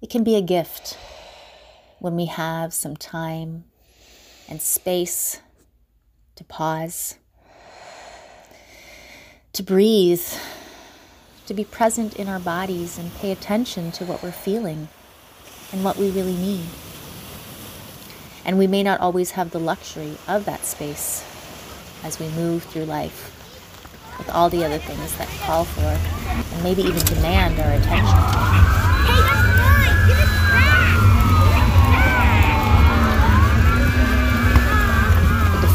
It can be a gift when we have some time and space to pause, to breathe, to be present in our bodies and pay attention to what we're feeling and what we really need. And we may not always have the luxury of that space as we move through life with all the other things that call for and maybe even demand our attention.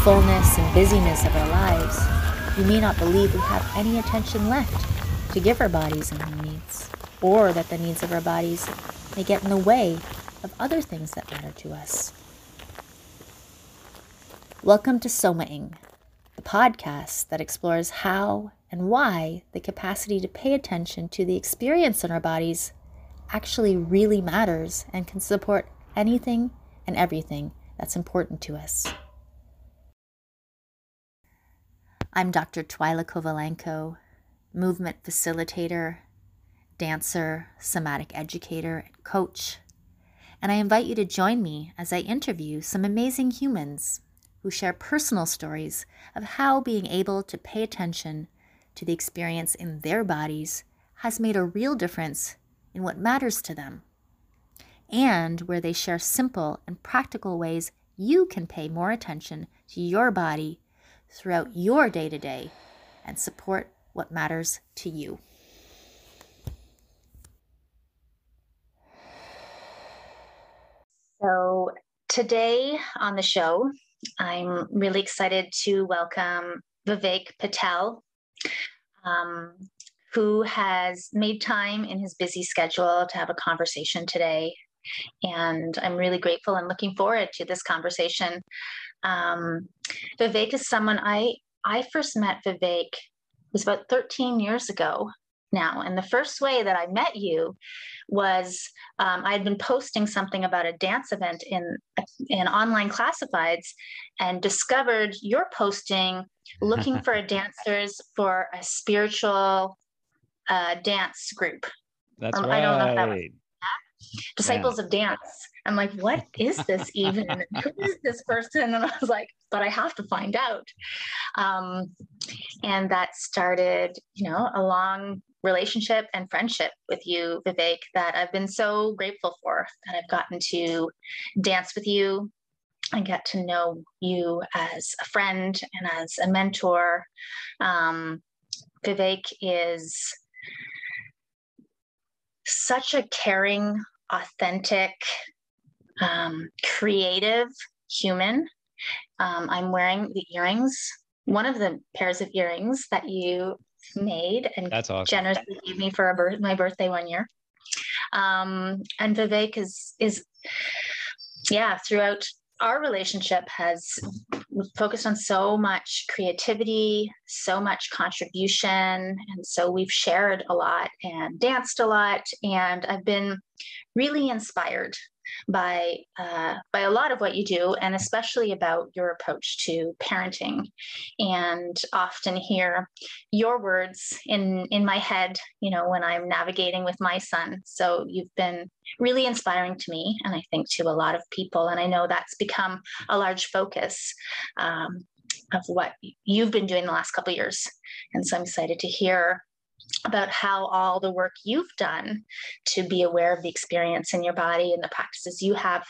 Fullness and busyness of our lives, we may not believe we have any attention left to give our bodies and our needs, or that the needs of our bodies may get in the way of other things that matter to us. Welcome to Somaing, the podcast that explores how and why the capacity to pay attention to the experience in our bodies actually really matters and can support anything and everything that's important to us. I'm Dr. Twyla Kovalenko, movement facilitator, dancer, somatic educator, and coach. And I invite you to join me as I interview some amazing humans who share personal stories of how being able to pay attention to the experience in their bodies has made a real difference in what matters to them, and where they share simple and practical ways you can pay more attention to your body throughout your day to day and support what matters to you. So, today on the show, I'm really excited to welcome Vivek Patel, um, who has made time in his busy schedule to have a conversation today. And I'm really grateful and looking forward to this conversation. Um, Vivek is someone I I first met Vivek was about 13 years ago now. And the first way that I met you was um, I had been posting something about a dance event in in online classifieds and discovered your posting looking for dancers for a spiritual uh, dance group. That's right. I don't know if that was Disciples yeah. of Dance. I'm like, what is this even? Who is this person? And I was like, but I have to find out. Um, and that started, you know, a long relationship and friendship with you, Vivek, that I've been so grateful for that I've gotten to dance with you and get to know you as a friend and as a mentor. Um, Vivek is such a caring authentic, um, creative human. Um, I'm wearing the earrings, one of the pairs of earrings that you made and That's awesome. generously gave me for birth, my birthday one year. Um, and Vivek is is yeah throughout our relationship has focused on so much creativity, so much contribution. And so we've shared a lot and danced a lot. And I've been really inspired by uh, by a lot of what you do, and especially about your approach to parenting. And often hear your words in in my head, you know, when I'm navigating with my son. So you've been really inspiring to me, and I think to a lot of people. And I know that's become a large focus. Um, of what you've been doing the last couple years and so i'm excited to hear about how all the work you've done to be aware of the experience in your body and the practices you have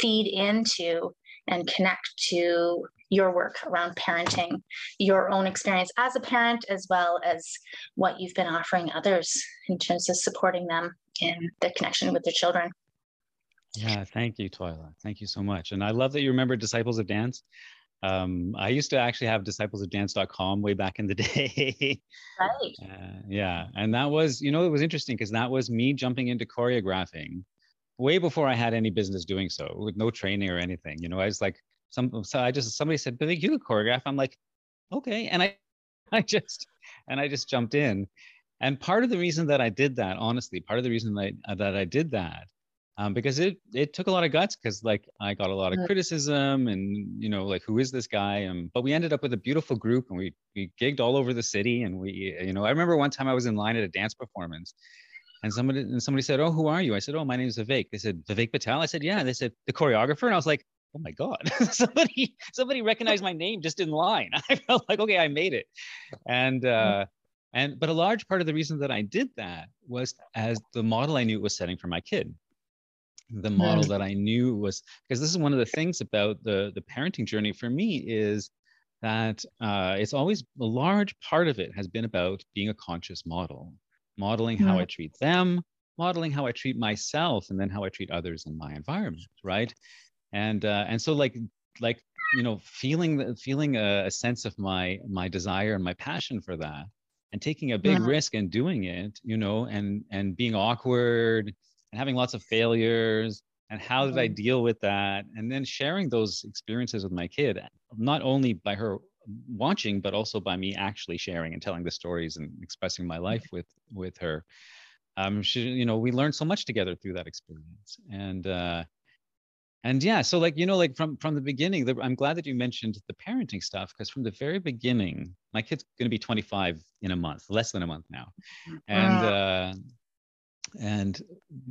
feed into and connect to your work around parenting, your own experience as a parent, as well as what you've been offering others in terms of supporting them in their connection with their children. Yeah, thank you, Twyla. Thank you so much. And I love that you remember Disciples of Dance. Um, I used to actually have disciplesofdance.com way back in the day. right. Uh, yeah. And that was, you know, it was interesting because that was me jumping into choreographing way before I had any business doing so with no training or anything. You know, I was like, some, so I just, somebody said, Billy, you choreograph. I'm like, okay. And I, I just, and I just jumped in. And part of the reason that I did that, honestly, part of the reason that, that I did that um, because it it took a lot of guts because like I got a lot of criticism and you know like who is this guy um, but we ended up with a beautiful group and we we gigged all over the city and we you know I remember one time I was in line at a dance performance And somebody and somebody said, "Oh, who are you?" I said, "Oh, my name is Vivek." They said, "Vivek Patel." I said, "Yeah." They said, "The choreographer," and I was like, "Oh my god!" somebody somebody recognized my name just in line. I felt like, okay, I made it. And uh, and but a large part of the reason that I did that was as the model I knew it was setting for my kid. The model that I knew was because this is one of the things about the the parenting journey for me is that uh, it's always a large part of it has been about being a conscious model modeling how I treat them, modeling how I treat myself, and then how I treat others in my environment, right? And uh, and so like like you know feeling feeling a, a, sense of my my desire and my passion for that and taking a big yeah. risk and doing it you know and and being awkward and having lots of failures and how did i deal with that? And then sharing those experiences with my kid not only by her watching, but also by me actually sharing and telling the stories and expressing my life with with her. Um, she, you know, we learned so much together through that experience, and uh, and yeah, so like you know, like from from the beginning, the, I'm glad that you mentioned the parenting stuff because from the very beginning, my kid's going to be 25 in a month, less than a month now, and. Uh, and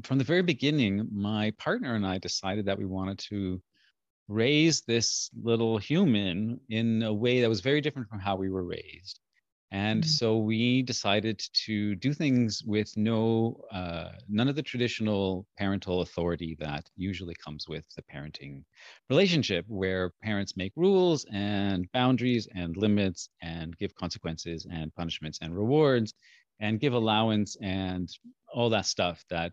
from the very beginning, my partner and I decided that we wanted to raise this little human in a way that was very different from how we were raised. And mm-hmm. so we decided to do things with no, uh, none of the traditional parental authority that usually comes with the parenting relationship, where parents make rules and boundaries and limits and give consequences and punishments and rewards and give allowance and all that stuff that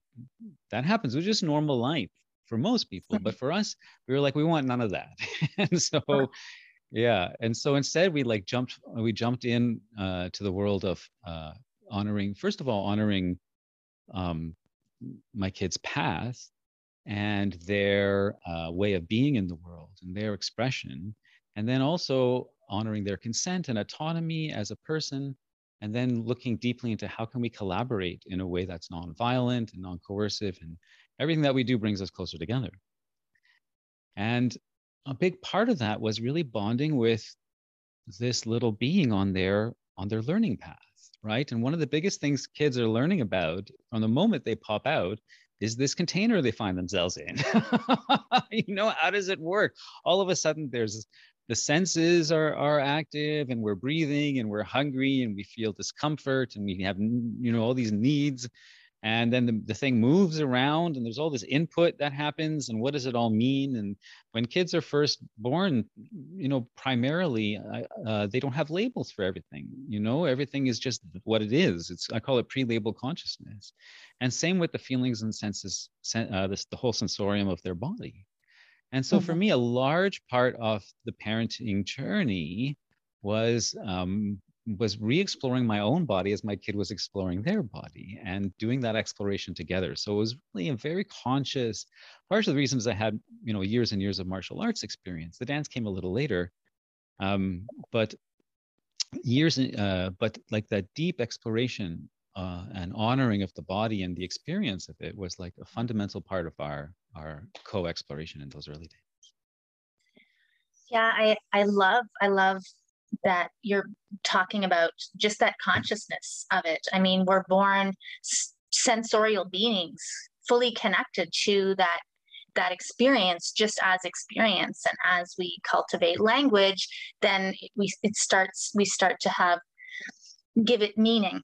that happens was just normal life for most people but for us we were like we want none of that. And so yeah and so instead we like jumped we jumped in uh, to the world of uh, honoring first of all honoring um, my kids path and their uh, way of being in the world and their expression and then also honoring their consent and autonomy as a person and then looking deeply into how can we collaborate in a way that's non-violent and non-coercive and everything that we do brings us closer together. And a big part of that was really bonding with this little being on their on their learning path, right? And one of the biggest things kids are learning about from the moment they pop out is this container they find themselves in. you know, how does it work? All of a sudden there's the senses are, are active and we're breathing and we're hungry and we feel discomfort and we have you know all these needs. And then the, the thing moves around and there's all this input that happens and what does it all mean? And when kids are first born you know primarily uh, they don't have labels for everything you know? Everything is just what it is. It's i call it pre-label consciousness. And same with the feelings and senses uh, this, the whole sensorium of their body and so mm-hmm. for me a large part of the parenting journey was um, was re-exploring my own body as my kid was exploring their body and doing that exploration together so it was really a very conscious part of the reasons i had you know years and years of martial arts experience the dance came a little later um, but years uh, but like that deep exploration uh, and honoring of the body and the experience of it was like a fundamental part of our our co-exploration in those early days. Yeah i i love i love that you're talking about just that consciousness of it. I mean, we're born sensorial beings, fully connected to that that experience. Just as experience and as we cultivate language then we it starts we start to have give it meaning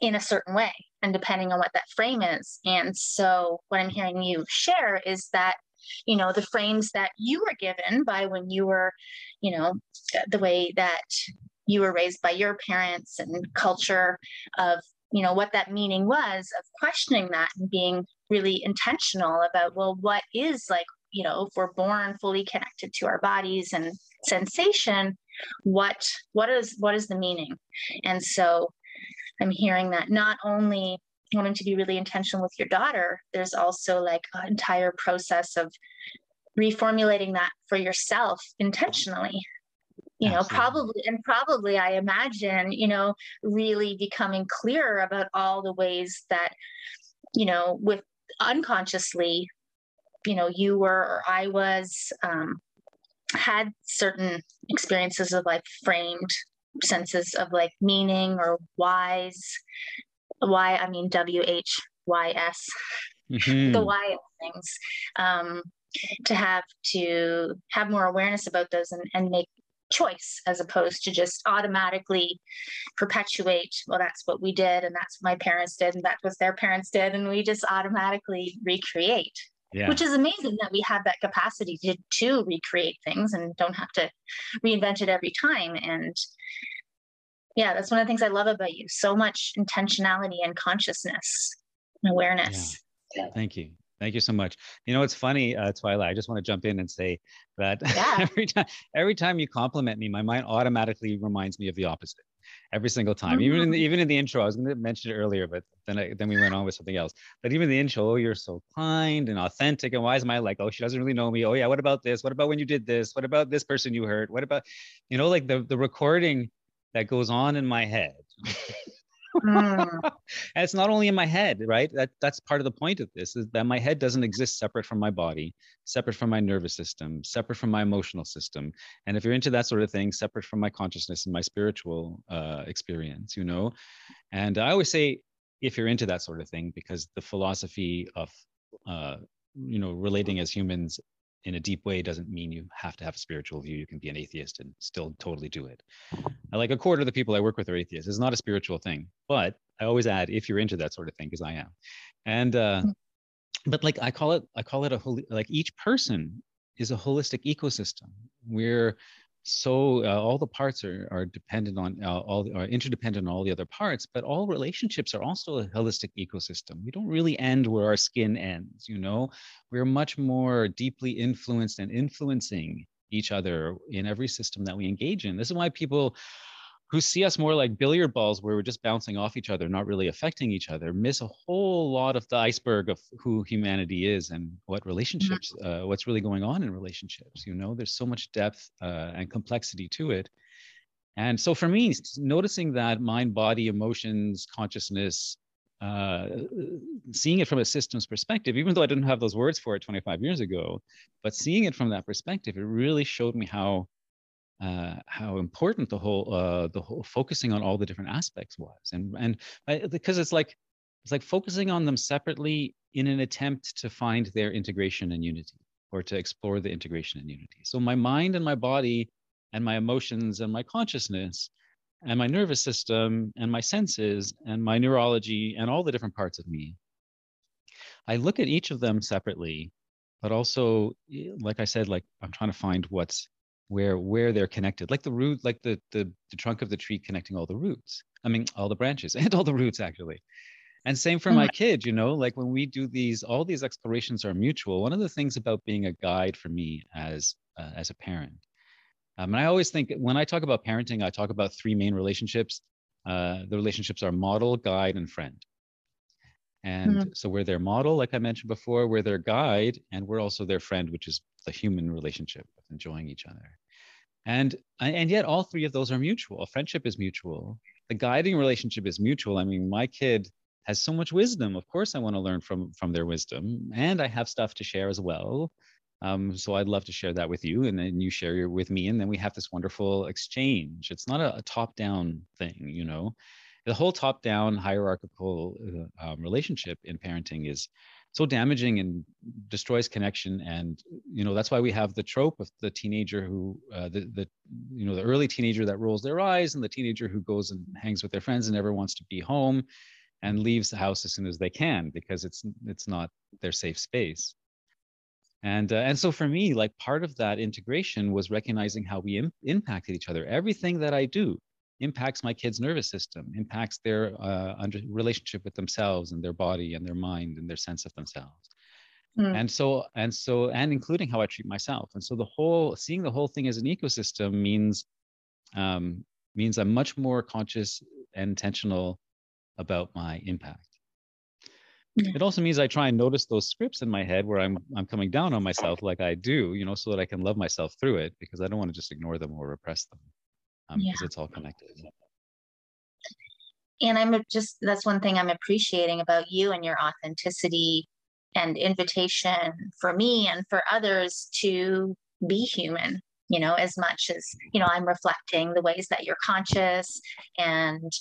in a certain way and depending on what that frame is. And so what i'm hearing you share is that you know the frames that you were given by when you were you know the way that you were raised by your parents and culture of you know what that meaning was of questioning that and being really intentional about well what is like you know if we're born fully connected to our bodies and sensation what what is what is the meaning? And so i'm hearing that not only wanting to be really intentional with your daughter, there's also like an entire process of reformulating that for yourself intentionally you know Absolutely. probably and probably i imagine you know really becoming clearer about all the ways that you know with unconsciously you know you were or i was um, had certain experiences of life framed senses of like meaning or whys why I mean WH ys mm-hmm. the why of things um, to have to have more awareness about those and, and make choice as opposed to just automatically perpetuate well that's what we did and that's what my parents did and that was their parents did and we just automatically recreate yeah. which is amazing that we have that capacity to, to recreate things and don't have to reinvent it every time and yeah that's one of the things i love about you so much intentionality and consciousness and awareness yeah. thank you Thank you so much. You know, it's funny, uh, Twyla. I just want to jump in and say that yeah. every time, every time you compliment me, my mind automatically reminds me of the opposite. Every single time, mm-hmm. even in the, mm. even in the intro, I was going to mention it earlier, but then I, then we went on with something else. But even the intro, oh, you're so kind and authentic, and why is my like, oh, she doesn't really know me. Oh yeah, what about this? What about when you did this? What about this person you hurt? What about, you know, like the the recording that goes on in my head. Mm. and it's not only in my head, right? That that's part of the point of this is that my head doesn't exist separate from my body, separate from my nervous system, separate from my emotional system. And if you're into that sort of thing, separate from my consciousness and my spiritual uh, experience, you know. And I always say, if you're into that sort of thing, because the philosophy of uh, you know relating as humans in a deep way doesn't mean you have to have a spiritual view. You can be an atheist and still totally do it. Like a quarter of the people I work with are atheists. It's not a spiritual thing, but I always add if you're into that sort of thing, because I am. And uh, mm. but like I call it, I call it a holy. Like each person is a holistic ecosystem. We're so uh, all the parts are, are dependent on uh, all are interdependent on all the other parts but all relationships are also a holistic ecosystem. We don't really end where our skin ends you know? We're much more deeply influenced and influencing each other in every system that we engage in. This is why people who see us more like billiard balls where we're just bouncing off each other, not really affecting each other, miss a whole lot of the iceberg of who humanity is and what relationships, mm-hmm. uh, what's really going on in relationships. You know, there's so much depth uh, and complexity to it. And so for me, noticing that mind, body, emotions, consciousness, uh, seeing it from a systems perspective, even though I didn't have those words for it 25 years ago, but seeing it from that perspective, it really showed me how uh, how important the whole uh, the whole focusing on all the different aspects was, and and because it's like it's like focusing on them separately in an attempt to find their integration and unity, or to explore the integration and unity. So my mind and my body, and my emotions and my consciousness, and my nervous system and my senses and my neurology and all the different parts of me. I look at each of them separately, but also, like I said, like I'm trying to find what's where where they're connected like the root like the, the the trunk of the tree connecting all the roots i mean all the branches and all the roots actually and same for my mm-hmm. kid you know like when we do these all these explorations are mutual one of the things about being a guide for me as uh, as a parent um, and i always think when i talk about parenting i talk about three main relationships uh, the relationships are model guide and friend and mm-hmm. so we're their model like i mentioned before we're their guide and we're also their friend which is the human relationship of enjoying each other. And and yet all three of those are mutual. Friendship is mutual. The guiding relationship is mutual. I mean my kid has so much wisdom. Of course i want to learn from from their wisdom. And i have stuff to share as well. Um, so i'd love to share that with you. And then you share your with me. And then we have this wonderful exchange. It's not a, a top down thing you know. The whole top down hierarchical uh, um, relationship in parenting is so damaging and destroys connection. And you know that's why we have the trope of the teenager who uh, the, the you know the early teenager that rolls their eyes and the teenager who goes and hangs with their friends and never wants to be home and leaves the house as soon as they can because it's it's not their safe space. And uh, and so for me like part of that integration was recognizing how we Im- impacted each other. Everything that i do impacts my kid's nervous system, impacts their uh, under, relationship with themselves and their body and their mind and their sense of themselves. Mm. And so, and so, and including how I treat myself. And so the whole, seeing the whole thing as an ecosystem means, um, means I'm much more conscious and intentional about my impact. Yeah. It also means I try and notice those scripts in my head where I'm I'm coming down on myself like I do, you know, so that I can love myself through it because I don't want to just ignore them or repress them because um, yeah. it's all connected. And I'm just, that's one thing I'm appreciating about you and your authenticity and invitation for me and for others to be human, you know, as much as, you know, I'm reflecting the ways that you're conscious and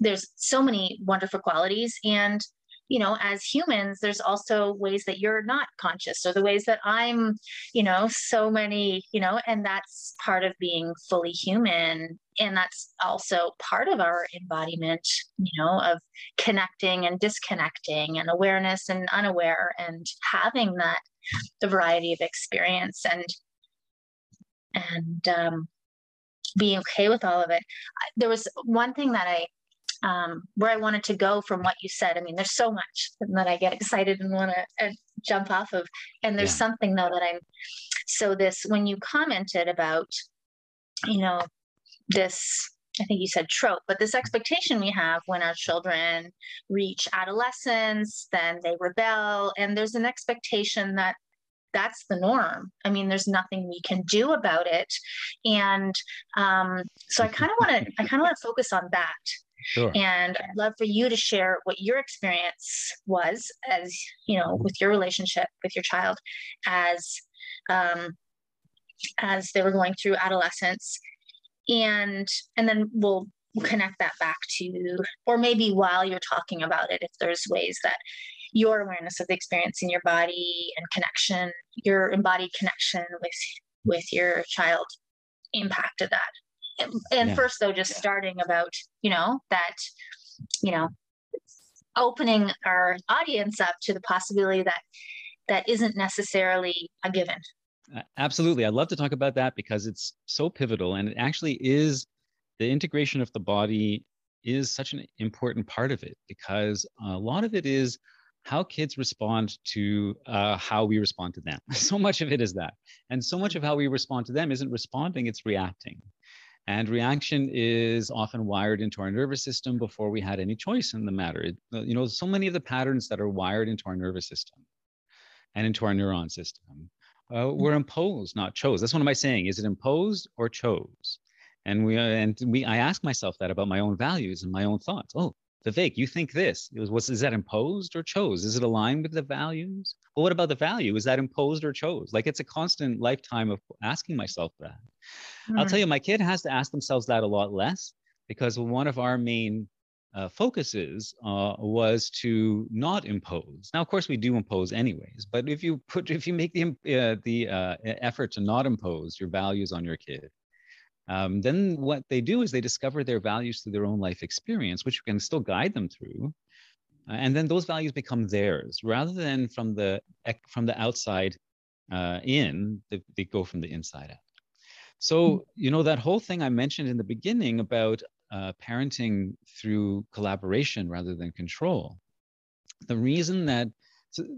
there's so many wonderful qualities. And you know as humans there's also ways that you're not conscious or the ways that i'm you know so many you know and that's part of being fully human. And that's also part of our embodiment you know of connecting and disconnecting and awareness and unaware and having that the variety of experience and and um, being okay with all of it. There was one thing that i um, where I wanted to go from what you said. I mean, there's so much that I get excited and want to uh, jump off of. And there's yeah. something though that I'm so this when you commented about, you know, this I think you said trope, but this expectation we have when our children reach adolescence, then they rebel, and there's an expectation that that's the norm. I mean, there's nothing we can do about it, and um, so I kind of want to I kind of want to focus on that Sure. And I'd love for you to share what your experience was as, you know, with your relationship with your child as um, as they were going through adolescence. And and then we'll connect that back to or maybe while you're talking about it, if there's ways that your awareness of the experience in your body and connection, your embodied connection with with your child impacted that and yeah. first though just starting about you know that you know opening our audience up to the possibility that that isn't necessarily a given absolutely i'd love to talk about that because it's so pivotal and it actually is the integration of the body is such an important part of it because a lot of it is how kids respond to uh, how we respond to them. So much of it is that. And so much of how we respond to them isn't responding, it's reacting. And reaction is often wired into our nervous system before we had any choice in the matter. It, uh, you know, so many of the patterns that are wired into our nervous system and into our neuron system uh, were imposed, not chose. That's what am I saying? Is it imposed or chose? And we uh, and we I ask myself that about my own values and my own thoughts. Oh, Vivek, you think this. It was, was is that imposed or chose? Is it aligned with the values? Well, what about the value? Is that imposed or chose? Like it's a constant lifetime of asking myself that. Mm-hmm. I'll tell hmm. you, my kid has to ask themselves that a lot less because one of our main uh, focuses uh, was to not impose. Now, of course, we do impose anyways, but if you put if you make the uh, the uh, effort to not impose your values on your kid, um, then what they do is they discover their values through their own life experience, which can still guide them through. Uh, and then those values become theirs rather than from the from the outside uh, in, they, they, go from the inside out. So, hmm. you know, that whole thing I mentioned in the beginning about uh, parenting through collaboration rather than control. The reason that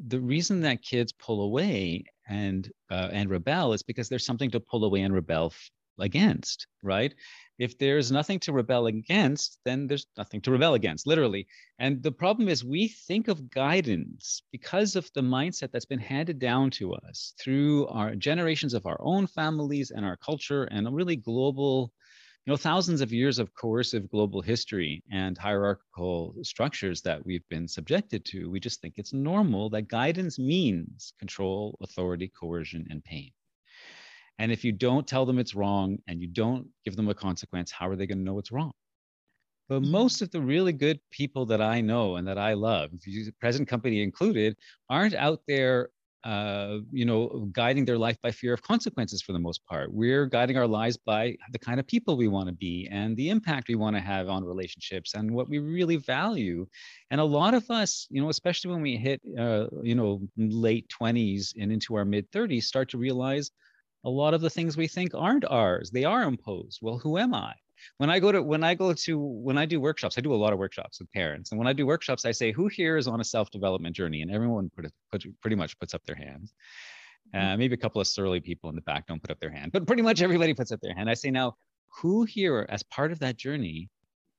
the reason that kids pull away and uh, and rebel is because there's something to pull away and rebel against, right? If there's nothing to rebel against, then there's nothing to rebel against, literally. And the problem is we think of guidance because of the mindset that's been handed down to us through our generations of our own families and our culture and a really global, you know, thousands of years of coercive global history and hierarchical structures that we've been subjected to. We just think it's normal that guidance means control, authority, coercion, and pain. And if you don't tell them it's wrong and you don't give them a consequence, how are they going to know it's wrong? But mm-hmm. most of the really good people that I know and that I love, present company included, aren't out there, uh, you know, guiding their life by fear of consequences for the most part. We're guiding our lives by the kind of people we want to be and the impact we want to have on relationships and what we really value. And a lot of us, you know, especially when we hit, uh, you know, late 20s and into our mid 30s, start to realize a lot of the things we think aren't ours. They are imposed. Well who am i? When i go to when i go to when i do workshops i do a lot of workshops with parents. And when i do workshops i say who here is on a self-development journey? And everyone put, put, pretty much puts up their hands. Mm-hmm. uh, maybe a couple of surly people in the back don't put up their hand but pretty much everybody puts up their hand. I say now who here as part of that journey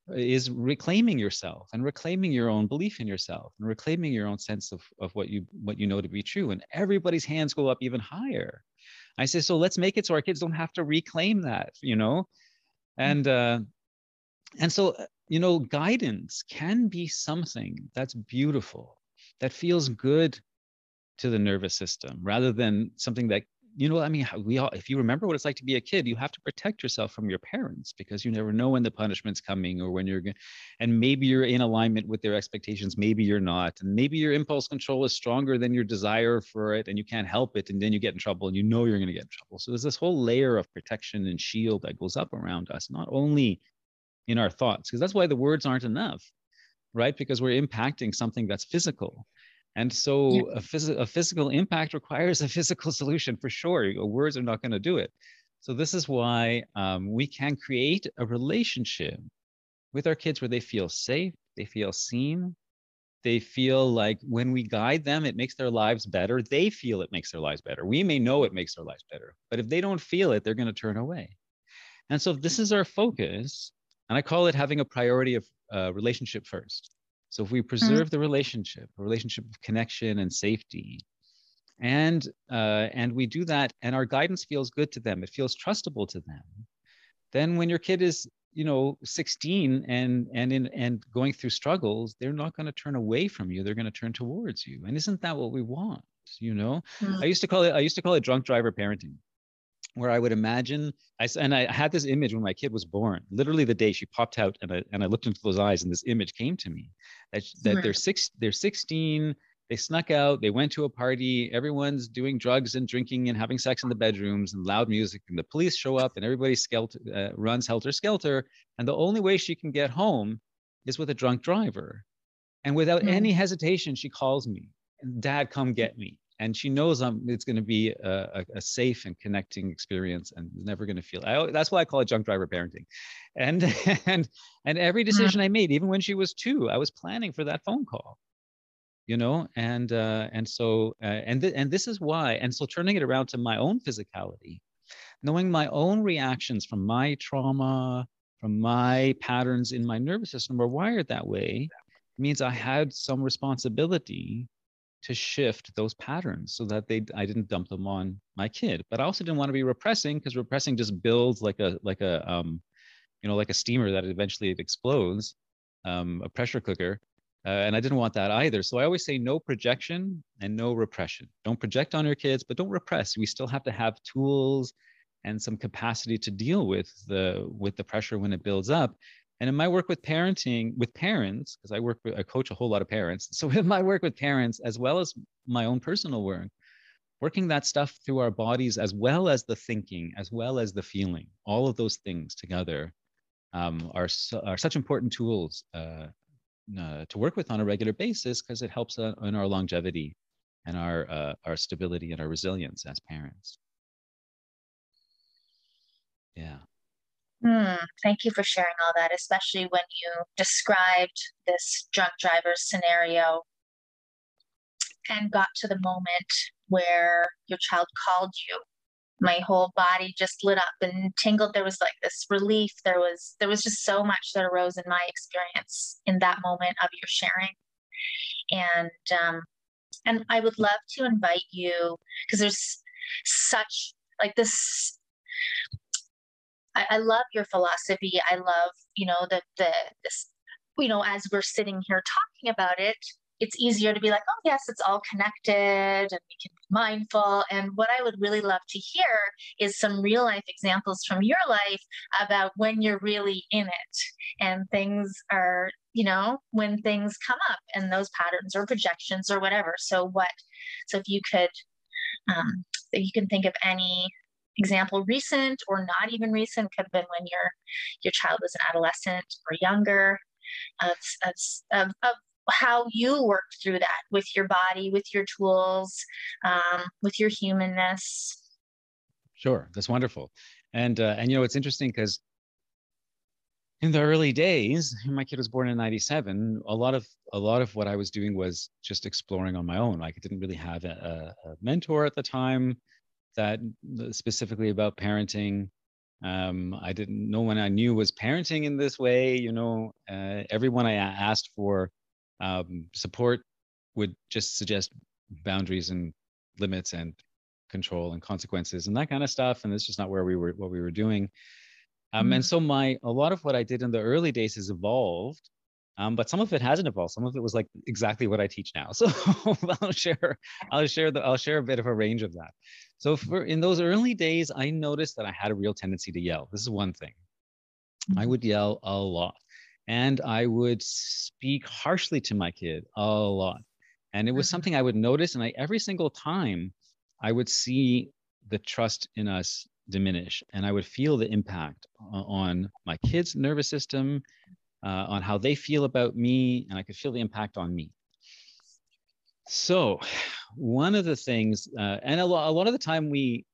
is reclaiming yourself and reclaiming your own belief in yourself and reclaiming your own sense of, of what you what you know to be true? And everybody's hands go up even higher I say, so let's make it so our kids don't have to reclaim that, you know? And uh, and so uh, you know, guidance can be something that's beautiful, that feels good to the nervous system, rather than something that you know, I mean, we all, if you remember what it's like to be a kid, you have to protect yourself from your parents because you never know when the punishment's coming or when you're going and maybe you're in alignment with their expectations, maybe you're not. And maybe your impulse control is stronger than your desire for it and you can't help it. And then you get in trouble and you know you're going to get in trouble. So there's this whole layer of protection and shield that goes up around us, not only in our thoughts, because that's why the words aren't enough, right? Because we're impacting something that's physical and so yeah. a, phys- a physical impact requires a physical solution for sure. Words are not going to do it. So this is why um, we can create a relationship with our kids where they feel safe, they feel seen, they feel like when we guide them, it makes their lives better. They feel it makes their lives better. We may know it makes their lives better, but if they don't feel it, they're going to turn away. And so this is our focus, and I call it having a priority of uh, relationship first. So if we mm-hmm. preserve mm-hmm. the relationship, a relationship of connection and safety, and uh, and we do that, and our guidance feels good to them, it feels trustable to them, then when your kid is you know 16 and and in and going through struggles they're not going to turn away from you they're going to turn towards you and isn't that what we want you know mm-hmm. i used to call it i used to call it drunk driver parenting where I would imagine I and I had this image when my kid was born. Literally the day she popped out, and I and I looked into those eyes, and this image came to me that that right. they're six, they're 16. They snuck out. They went to a party. Everyone's doing drugs and drinking and having sex in the bedrooms and loud music. And the police show up, and everybody skelter, uh, runs helter skelter. And the only way she can get home is with a drunk driver. And without mm-hmm. any hesitation, she calls me, "Dad, come get me." And she knows I'm, it's going to be a, a, safe and connecting experience and never going to feel I, that's why i call it drunk driver parenting and and and every mm-hmm. decision i made even when she was two i was planning for that phone call you know and uh, and so uh, and th- and this is why and so turning it around to my own physicality knowing my own reactions from my trauma from my patterns in my nervous system were wired that way means i had some responsibility to shift those patterns so that they I didn't dump them on my kid. But I also didn't want to be repressing because repressing just builds like a like a um, you know like a steamer that eventually it explodes, um, a pressure cooker. Uh, and I didn't want that either. So I always say no projection and no repression. Don't project on your kids, but don't repress. We still have to have tools and some capacity to deal with the with the pressure when it builds up. And in my work with parenting, with parents, because I work, with, I coach a whole lot of parents. So with my work with parents, as well as my own personal work, working that stuff through our bodies, as well as the thinking, as well as the feeling, all of those things together um, are, are such important tools uh, uh, to work with on a regular basis because it helps uh, in our longevity and our, uh, our stability and our resilience as parents. Yeah. Hmm, thank you for sharing all that, especially when you described this drunk driver scenario and got to the moment where your child called you. My whole body just lit up and tingled. There was like this relief. There was there was just so much that arose in my experience in that moment of your sharing. And um, and I would love to invite you because there's such like this I, I love your philosophy. I love, you know, the the this, you know, as we're sitting here talking about it, it's easier to be like, oh yes, it's all connected and we can be mindful. And what I would really love to hear is some real life examples from your life about when you're really in it and things are, you know, when things come up and those patterns or projections or whatever. So what so if you could um, if you can think of any example recent or not even recent could have been when your your child was an adolescent or younger of, of, of, of how you worked through that with your body with your tools um, with your humanness. Sure that's wonderful. And uh, and you know it's interesting because in the early days my kid was born in 97 a lot of a lot of what i was doing was just exploring on my own. Like i didn't really have a, a mentor at the time that specifically about parenting. Um, I didn't. No one I knew was parenting in this way. You know, uh, everyone I asked for um, support would just suggest boundaries and limits and control and consequences and that kind of stuff. And it's just not where we were. What we were doing. Um, mm-hmm. And so my a lot of what I did in the early days has evolved um, but some of it hasn't evolved. Some of it was like exactly what I teach now. So I'll share, I'll share the, I'll share a bit of a range of that. So for in those early days, I noticed that I had a real tendency to yell. This is one thing. I would yell a lot. And I would speak harshly to my kid a lot. And it was mm-hmm. something I would notice. And I every single time I would see the trust in us diminish and I would feel the impact on my kids' nervous system, uh, on how they feel about me, and I could feel the impact on me. So, one of the things, uh, and a lot, a lot of the time, we,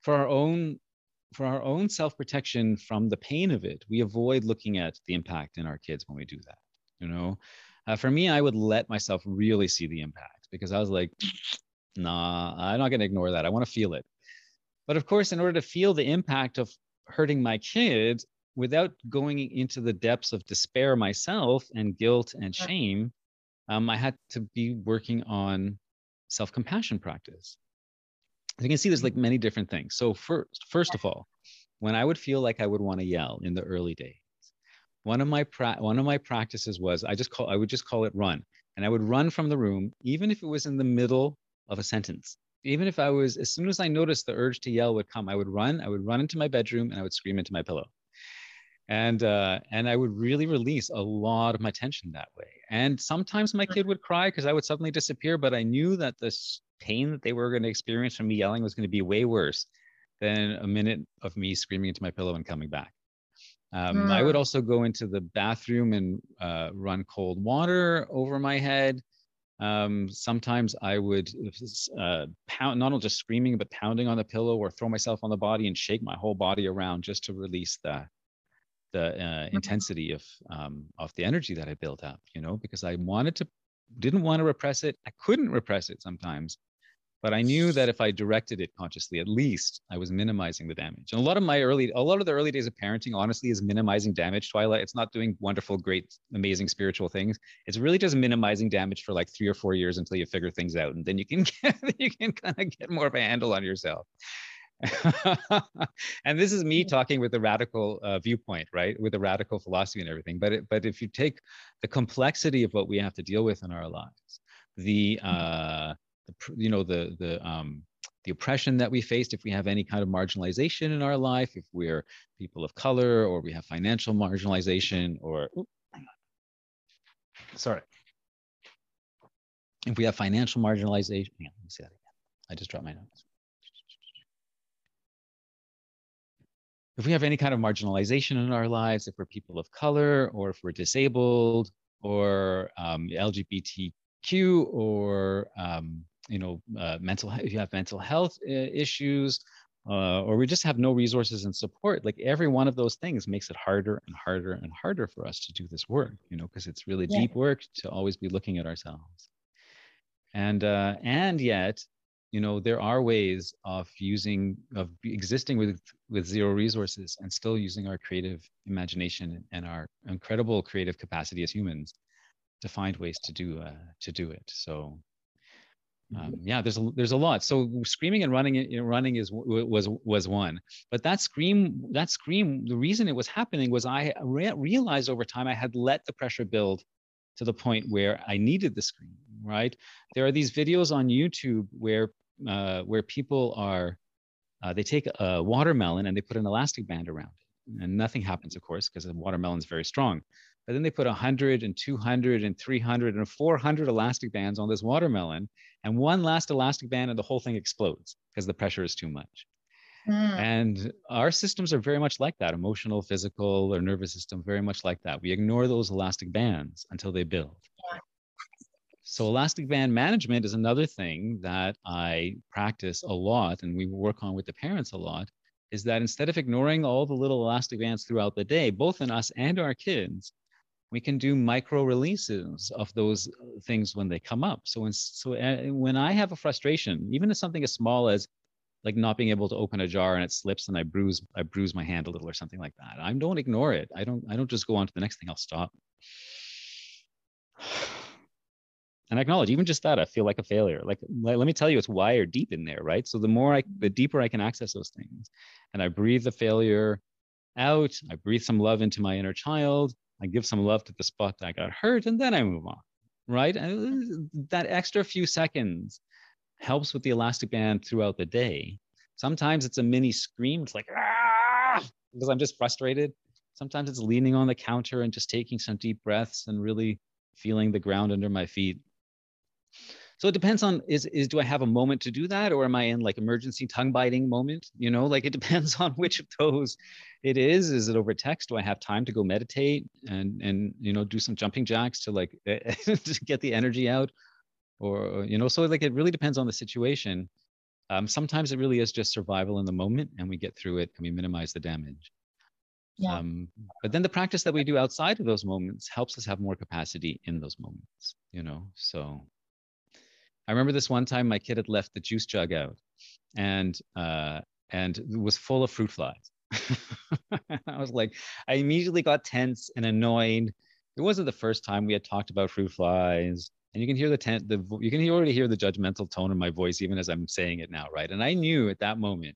for our own, for our own self protection from the pain of it, we avoid looking at the impact in our kids when we do that. You know, uh, for me, I would let myself really see the impact because I was like, nah, I'm not going to ignore that. I want to feel it. But of course, in order to feel the impact of hurting my kids without going into the depths of despair myself and guilt and shame, um, I had to be working on self compassion practice. As you can see, there's like many different things. So, first, first of all, when I would feel like I would want to yell in the early days, one of my pra- one of my practices was I just call I would just call it run, and I would run from the room, even if it was in the middle of a sentence. Even if I was, as soon as I noticed the urge to yell would come, I would run. I would run into my bedroom and I would scream into my pillow and uh, and I would really release a lot of my tension that way. And sometimes my kid would cry because I would suddenly disappear, but I knew that this pain that they were going to experience from me yelling was going to be way worse than a minute of me screaming into my pillow and coming back. Um, mm. I would hmm. also go into the bathroom and uh, run cold water over my head. Um, sometimes I would uh, pound, not only just screaming, but pounding on the pillow or throw myself on the body and shake my whole body around just to release the, the uh, mm-hmm. intensity of um, of the energy that I built up, you know, because I wanted to, didn't want to repress it. I couldn't repress it sometimes, but I knew that if I directed it consciously, at least I was minimizing the damage. And a lot of my early, a lot of the early days of parenting, honestly, is minimizing damage. Twyla, it's not doing wonderful, great, amazing spiritual things. It's really just minimizing damage for like three or four years until you figure things out, and then you can get, you can kind of get more of a handle on yourself. and this is me talking with a radical uh, viewpoint, right? With a radical philosophy and everything. But it, but if you take the complexity of what we have to deal with in our lives, the uh, the you know the the um, the oppression that we faced, if we have any kind of marginalization in our life, if we're people of color or we have financial marginalization or sorry, if we have financial marginalization, yeah, let me see that again. I just dropped my notes. If we have any kind of marginalization in our lives, if we're people of color, or if we're disabled, or um, LGBTQ, or um, you know, uh, mental, if you have mental health uh, issues, uh, or we just have no resources and support, like every one of those things makes it harder and harder and harder for us to do this work, you know, because it's really yeah. deep work to always be looking at ourselves. And uh, and yet, you know there are ways of using of existing with with zero resources and still using our creative imagination and our incredible creative capacity as humans to find ways to do uh, to do it. So um, yeah there's a there's a lot. So screaming and running running is was was one. But that scream that scream the reason it was happening was i re- realized over time i had let the pressure build to the point where i needed the scream right? There are these videos on youtube where uh, where people are, uh, they take a watermelon and they put an elastic band around it. And nothing happens, of course, because the watermelon is very strong. But then they put 100 and 200 and 300 and 400 elastic bands on this watermelon. And one last elastic band and the whole thing explodes because the pressure is too much. Mm. And our systems are very much like that emotional, physical, or nervous system, very much like that. We ignore those elastic bands until they build. So elastic band management is another thing that I practice a lot and we work on with the parents a lot is that instead of ignoring all the little elastic bands throughout the day, both in us and our kids, we can do micro releases of those things when they come up. So when, so uh, when I have a frustration, even if something as small as like not being able to open a jar and it slips and I bruise I bruise my hand a little or something like that. I don't ignore it. I don't I don't just go on to the next thing. I'll stop and acknowledge even just that i feel like a failure like let, let me tell you it's wired deep in there right so the more i the deeper i can access those things and i breathe the failure out i breathe some love into my inner child i give some love to the spot that i got hurt and then i move on right and that extra few seconds helps with the elastic band throughout the day. Sometimes it's a mini scream. It's like, ah, because I'm just frustrated. Sometimes it's leaning on the counter and just taking some deep breaths and really feeling the ground under my feet. So it depends on is is do I have a moment to do that or am I in like emergency tongue biting moment? You know, like it depends on which of those it is. Is it over text? Do I have time to go meditate and and you know do some jumping jacks to like to get the energy out? Or you know, so like it really depends on the situation. Um, sometimes it really is just survival in the moment and we get through it and we minimize the damage. Yeah. Um, but then the practice that we do outside of those moments helps us have more capacity in those moments, you know. So I remember this one time my kid had left the juice jug out and uh, and was full of fruit flies. I was like, I immediately got tense and annoyed. It wasn't the first time we had talked about fruit flies. And you can hear the tent, the you can already hear the judgmental tone in my voice, even as I'm saying it now, right? And I knew at that moment,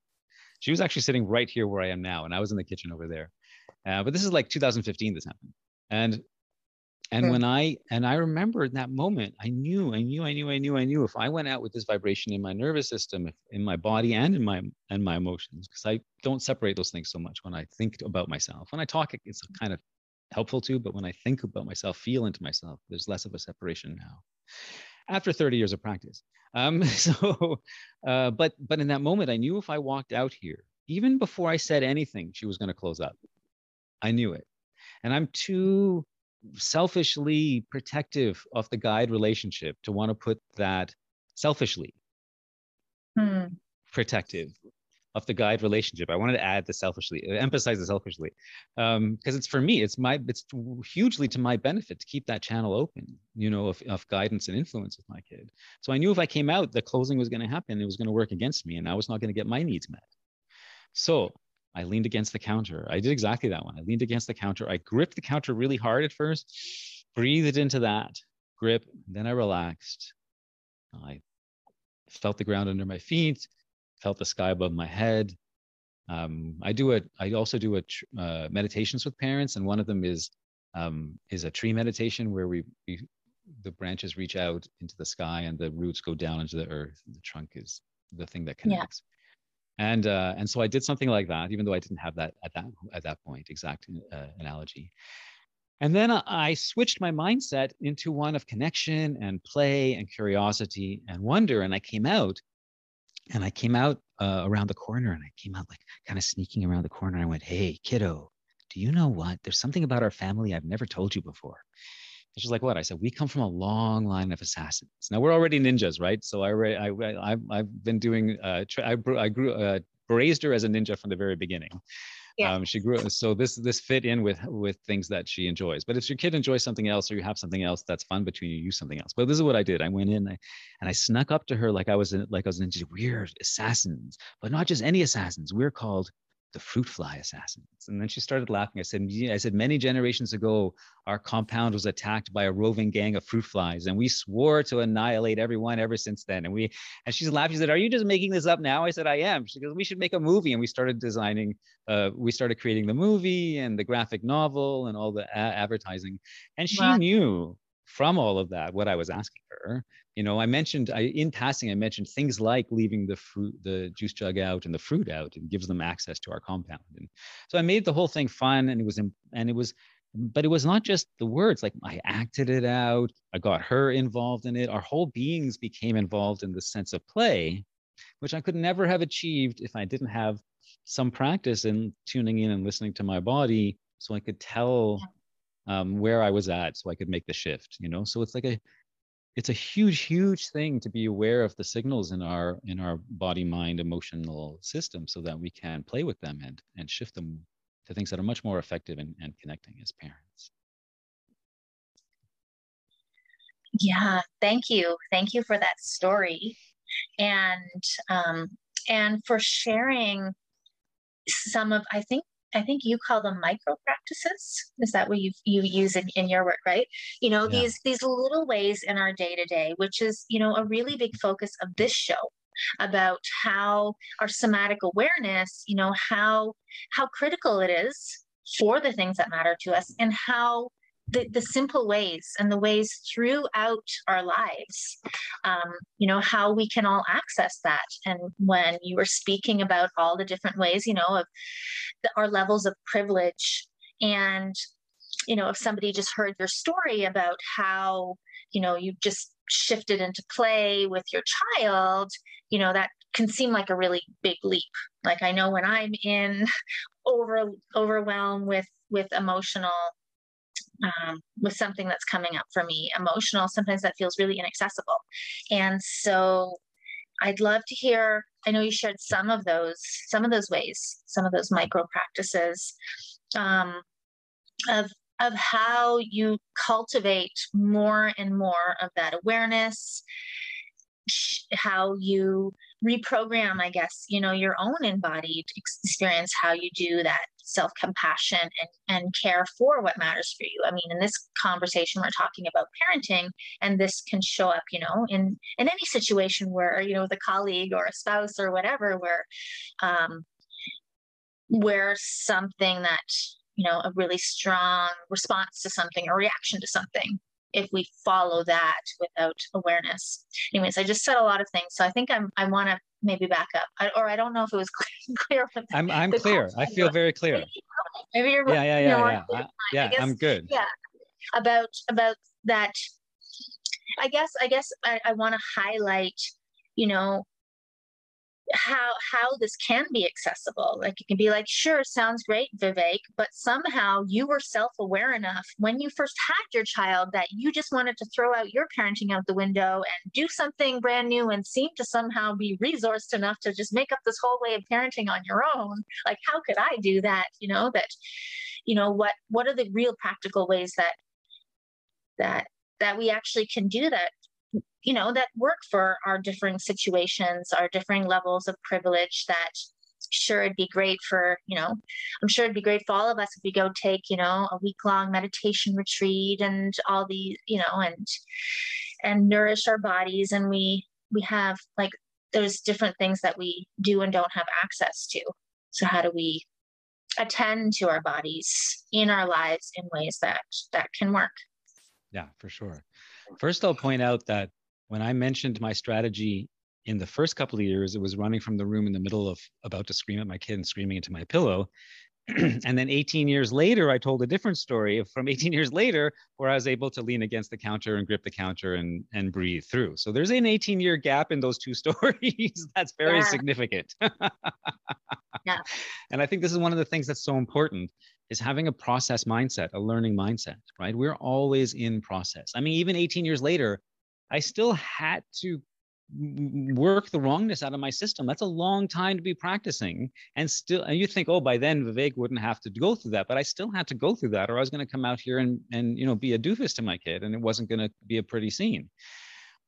she was actually sitting right here where I am now, and I was in the kitchen over there. Uh, but this is like 2015. This happened, and and when i and i remember in that moment i knew i knew i knew i knew i knew if i went out with this vibration in my nervous system in my body and in my and my emotions because i don't separate those things so much when i think about myself. When i talk it's kind of helpful too but when i think about myself feel into myself there's less of a separation now. After 30 years of practice um so uh but but in that moment i knew if i walked out here even before i said anything she was going to close up. I knew it. And i'm too selfishly protective of the guide relationship to want to put that selfishly hmm. protective of the guide relationship. I wanted to add the selfishly, uh, emphasize the selfishly, because um, it's for me, it's my, it's hugely to my benefit to keep that channel open, you know, of, of guidance and influence with my kid. So I knew if I came out, the closing was going to happen. It was going to work against me, and I was not going to get my needs met. So I leaned against the counter. I did exactly that one. I leaned against the counter. I gripped the counter really hard at first, breathed into that grip. Then I relaxed. I felt the ground under my feet, felt the sky above my head. Um, I do a. I also do a uh, meditations with parents, and one of them is um, is a tree meditation where we, we the branches reach out into the sky and the roots go down into the earth. The trunk is the thing that connects. Yeah and uh, and so I did something like that, even though I didn't have that at that at that point exact uh, analogy. And then I switched my mindset into one of connection and play and curiosity and wonder. And I came out, and I came out uh, around the corner, and I came out like kind of sneaking around the corner. I went, "Hey, kiddo, do you know what? There's something about our family I've never told you before." And she's like, what? I said, we come from a long line of assassins. Now we're already ninjas, right? So I, I, I, I've been doing, uh, I, I grew, uh, raised her as a ninja from the very beginning. Yeah. Um, she grew so this this fit in with with things that she enjoys. But if your kid enjoys something else or you have something else that's fun between you, use something else. But this is what I did. I went in I, and I snuck up to her like I was in, like I was ninja. We're assassins, but not just any assassins. We're called the fruit fly assassins. And then she started laughing. I said, I said, many generations ago, our compound was attacked by a roving gang of fruit flies, and we swore to annihilate everyone ever since then. And we, and she's laughing. She said, Are you just making this up now? I said, I am. She goes, We should make a movie. And we started designing, uh, we started creating the movie and the graphic novel and all the a- advertising. And she wow. knew from all of that what I was asking her. You know, I mentioned I, in passing, I mentioned things like leaving the fruit, the juice jug out and the fruit out, and gives them access to our compound. And so I made the whole thing fun, and it was, and it was, but it was not just the words. Like I acted it out. I got her involved in it. Our whole beings became involved in the sense of play, which I could never have achieved if I didn't have some practice in tuning in and listening to my body, so I could tell um, where I was at so I could make the shift, you know? So it's like a, it's a huge, huge thing to be aware of the signals in our, in our body, mind, emotional system so that we can play with them and, and shift them to things that are much more effective and, and connecting as parents. Yeah, thank you. Thank you for that story. And, um, and for sharing some of, I think I think you call them micro practices. Is that what you you use in, in your work, right? You know, yeah. these these little ways in our day to day, which is, you know, a really big focus of this show about how our somatic awareness, you know, how how critical it is for the things that matter to us and how the, the simple ways and the ways throughout our lives um, you know how we can all access that. And when you were speaking about all the different ways you know of the, our levels of privilege and you know if somebody just heard your story about how you know you just shifted into play with your child you know that can seem like a really big leap. Like i know when i'm in over overwhelmed with with emotional um, with something that's coming up for me emotional sometimes that feels really inaccessible. And so i'd love to hear i know you shared some of those some of those ways some of those micro practices um, of of how you cultivate more and more of that awareness how you reprogram i guess you know your own embodied experience how you do that self-compassion and, and care for what matters for you i mean in this conversation we're talking about parenting and this can show up you know in in any situation where you know with a colleague or a spouse or whatever where um where something that you know a really strong response to something or reaction to something if we follow that without awareness. Anyways, I just said a lot of things, so I think I'm I want to maybe back up, I, or I don't know if it was clear. clear I'm I'm clear. I feel very clear. Maybe you're yeah yeah yeah you know, yeah I, yeah guess, I'm good. Yeah, about about that. I guess I guess I, I want to highlight, you know, how how this can be accessible. Like it can be like sure sounds great vivek but somehow you were self-aware enough when you first had your child that you just wanted to throw out your parenting out the window and do something brand new and seem to somehow be resourced enough to just make up this whole way of parenting on your own. Like how could i do that you know that you know what what are the real practical ways that that that we actually can do that you know that work for our differing situations our differing levels of privilege that sure it'd be great for you know i'm sure it'd be great for all of us if we go take you know a week long meditation retreat and all the you know and and nourish our bodies. And we we have like there's different things that we do and don't have access to. So how do we attend to our bodies in our lives in ways that that can work? Yeah for sure first i'll point out that when I mentioned my strategy in the first couple of years, it was running from the room in the middle of about to scream at my kid and screaming into my pillow. and then 18 years later, I told a different story from 18 years later, where I was able to lean against the counter and grip the counter and, and breathe through. So there's an 18 year gap in those two stories. that's very yeah. significant. yeah. And I think this is one of the things that's so important is having a process mindset, a learning mindset, right? We're always in process. I mean, even 18 years later, I still had to work the wrongness out of my system. That's a long time to be practicing. And still, and you think, oh, by then Vivek wouldn't have to go through that. But I still had to go through that, or I was going to come out here and and you know be a doofus to my kid, and it wasn't going to be a pretty scene.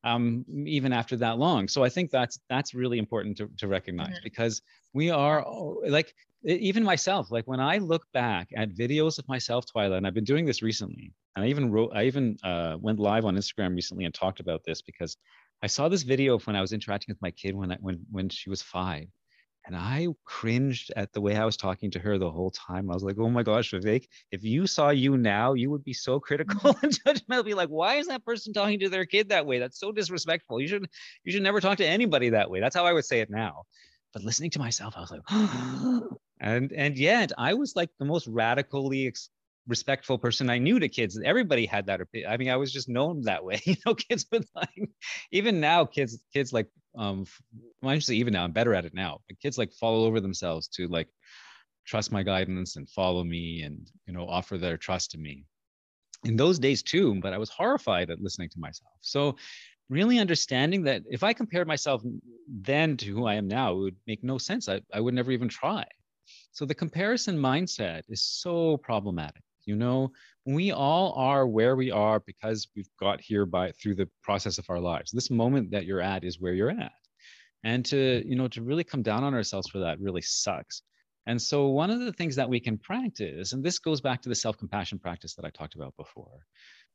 Um, even after that long. So I think that's that's really important to, to recognize mm-hmm. because we are like even myself, like when I look back at videos of myself, Twyla, and I've been doing this recently, and I even wrote, I even uh, went live on Instagram recently and talked about this because I saw this video of when I was interacting with my kid when I, when when she was five, and I cringed at the way I was talking to her the whole time. I was like, "Oh my gosh, Vivek, if you saw you now, you would be so critical and judgmental. Be like, why is that person talking to their kid that way? That's so disrespectful. You should you should never talk to anybody that way. That's how I would say it now." But listening to myself, I was like, and and yet I was like the most radically ex- respectful person I knew to kids. Everybody had that. I mean, I was just known that way. You know, kids would like, even now, kids, kids like, um, well, actually, even now, I'm better at it now. But kids like fall over themselves to like trust my guidance and follow me and you know offer their trust to me. In those days too, but I was horrified at listening to myself. So really understanding that if I compared myself then to who I am now, it would make no sense. I, I would never even try. So the comparison mindset is so problematic. You know, we all are where we are because we've got here by through the process of our lives. This moment that you're at is where you're at. And to, you know, to really come down on ourselves for that really sucks. And so one of the things that we can practice, and this goes back to the self-compassion practice that I talked about before,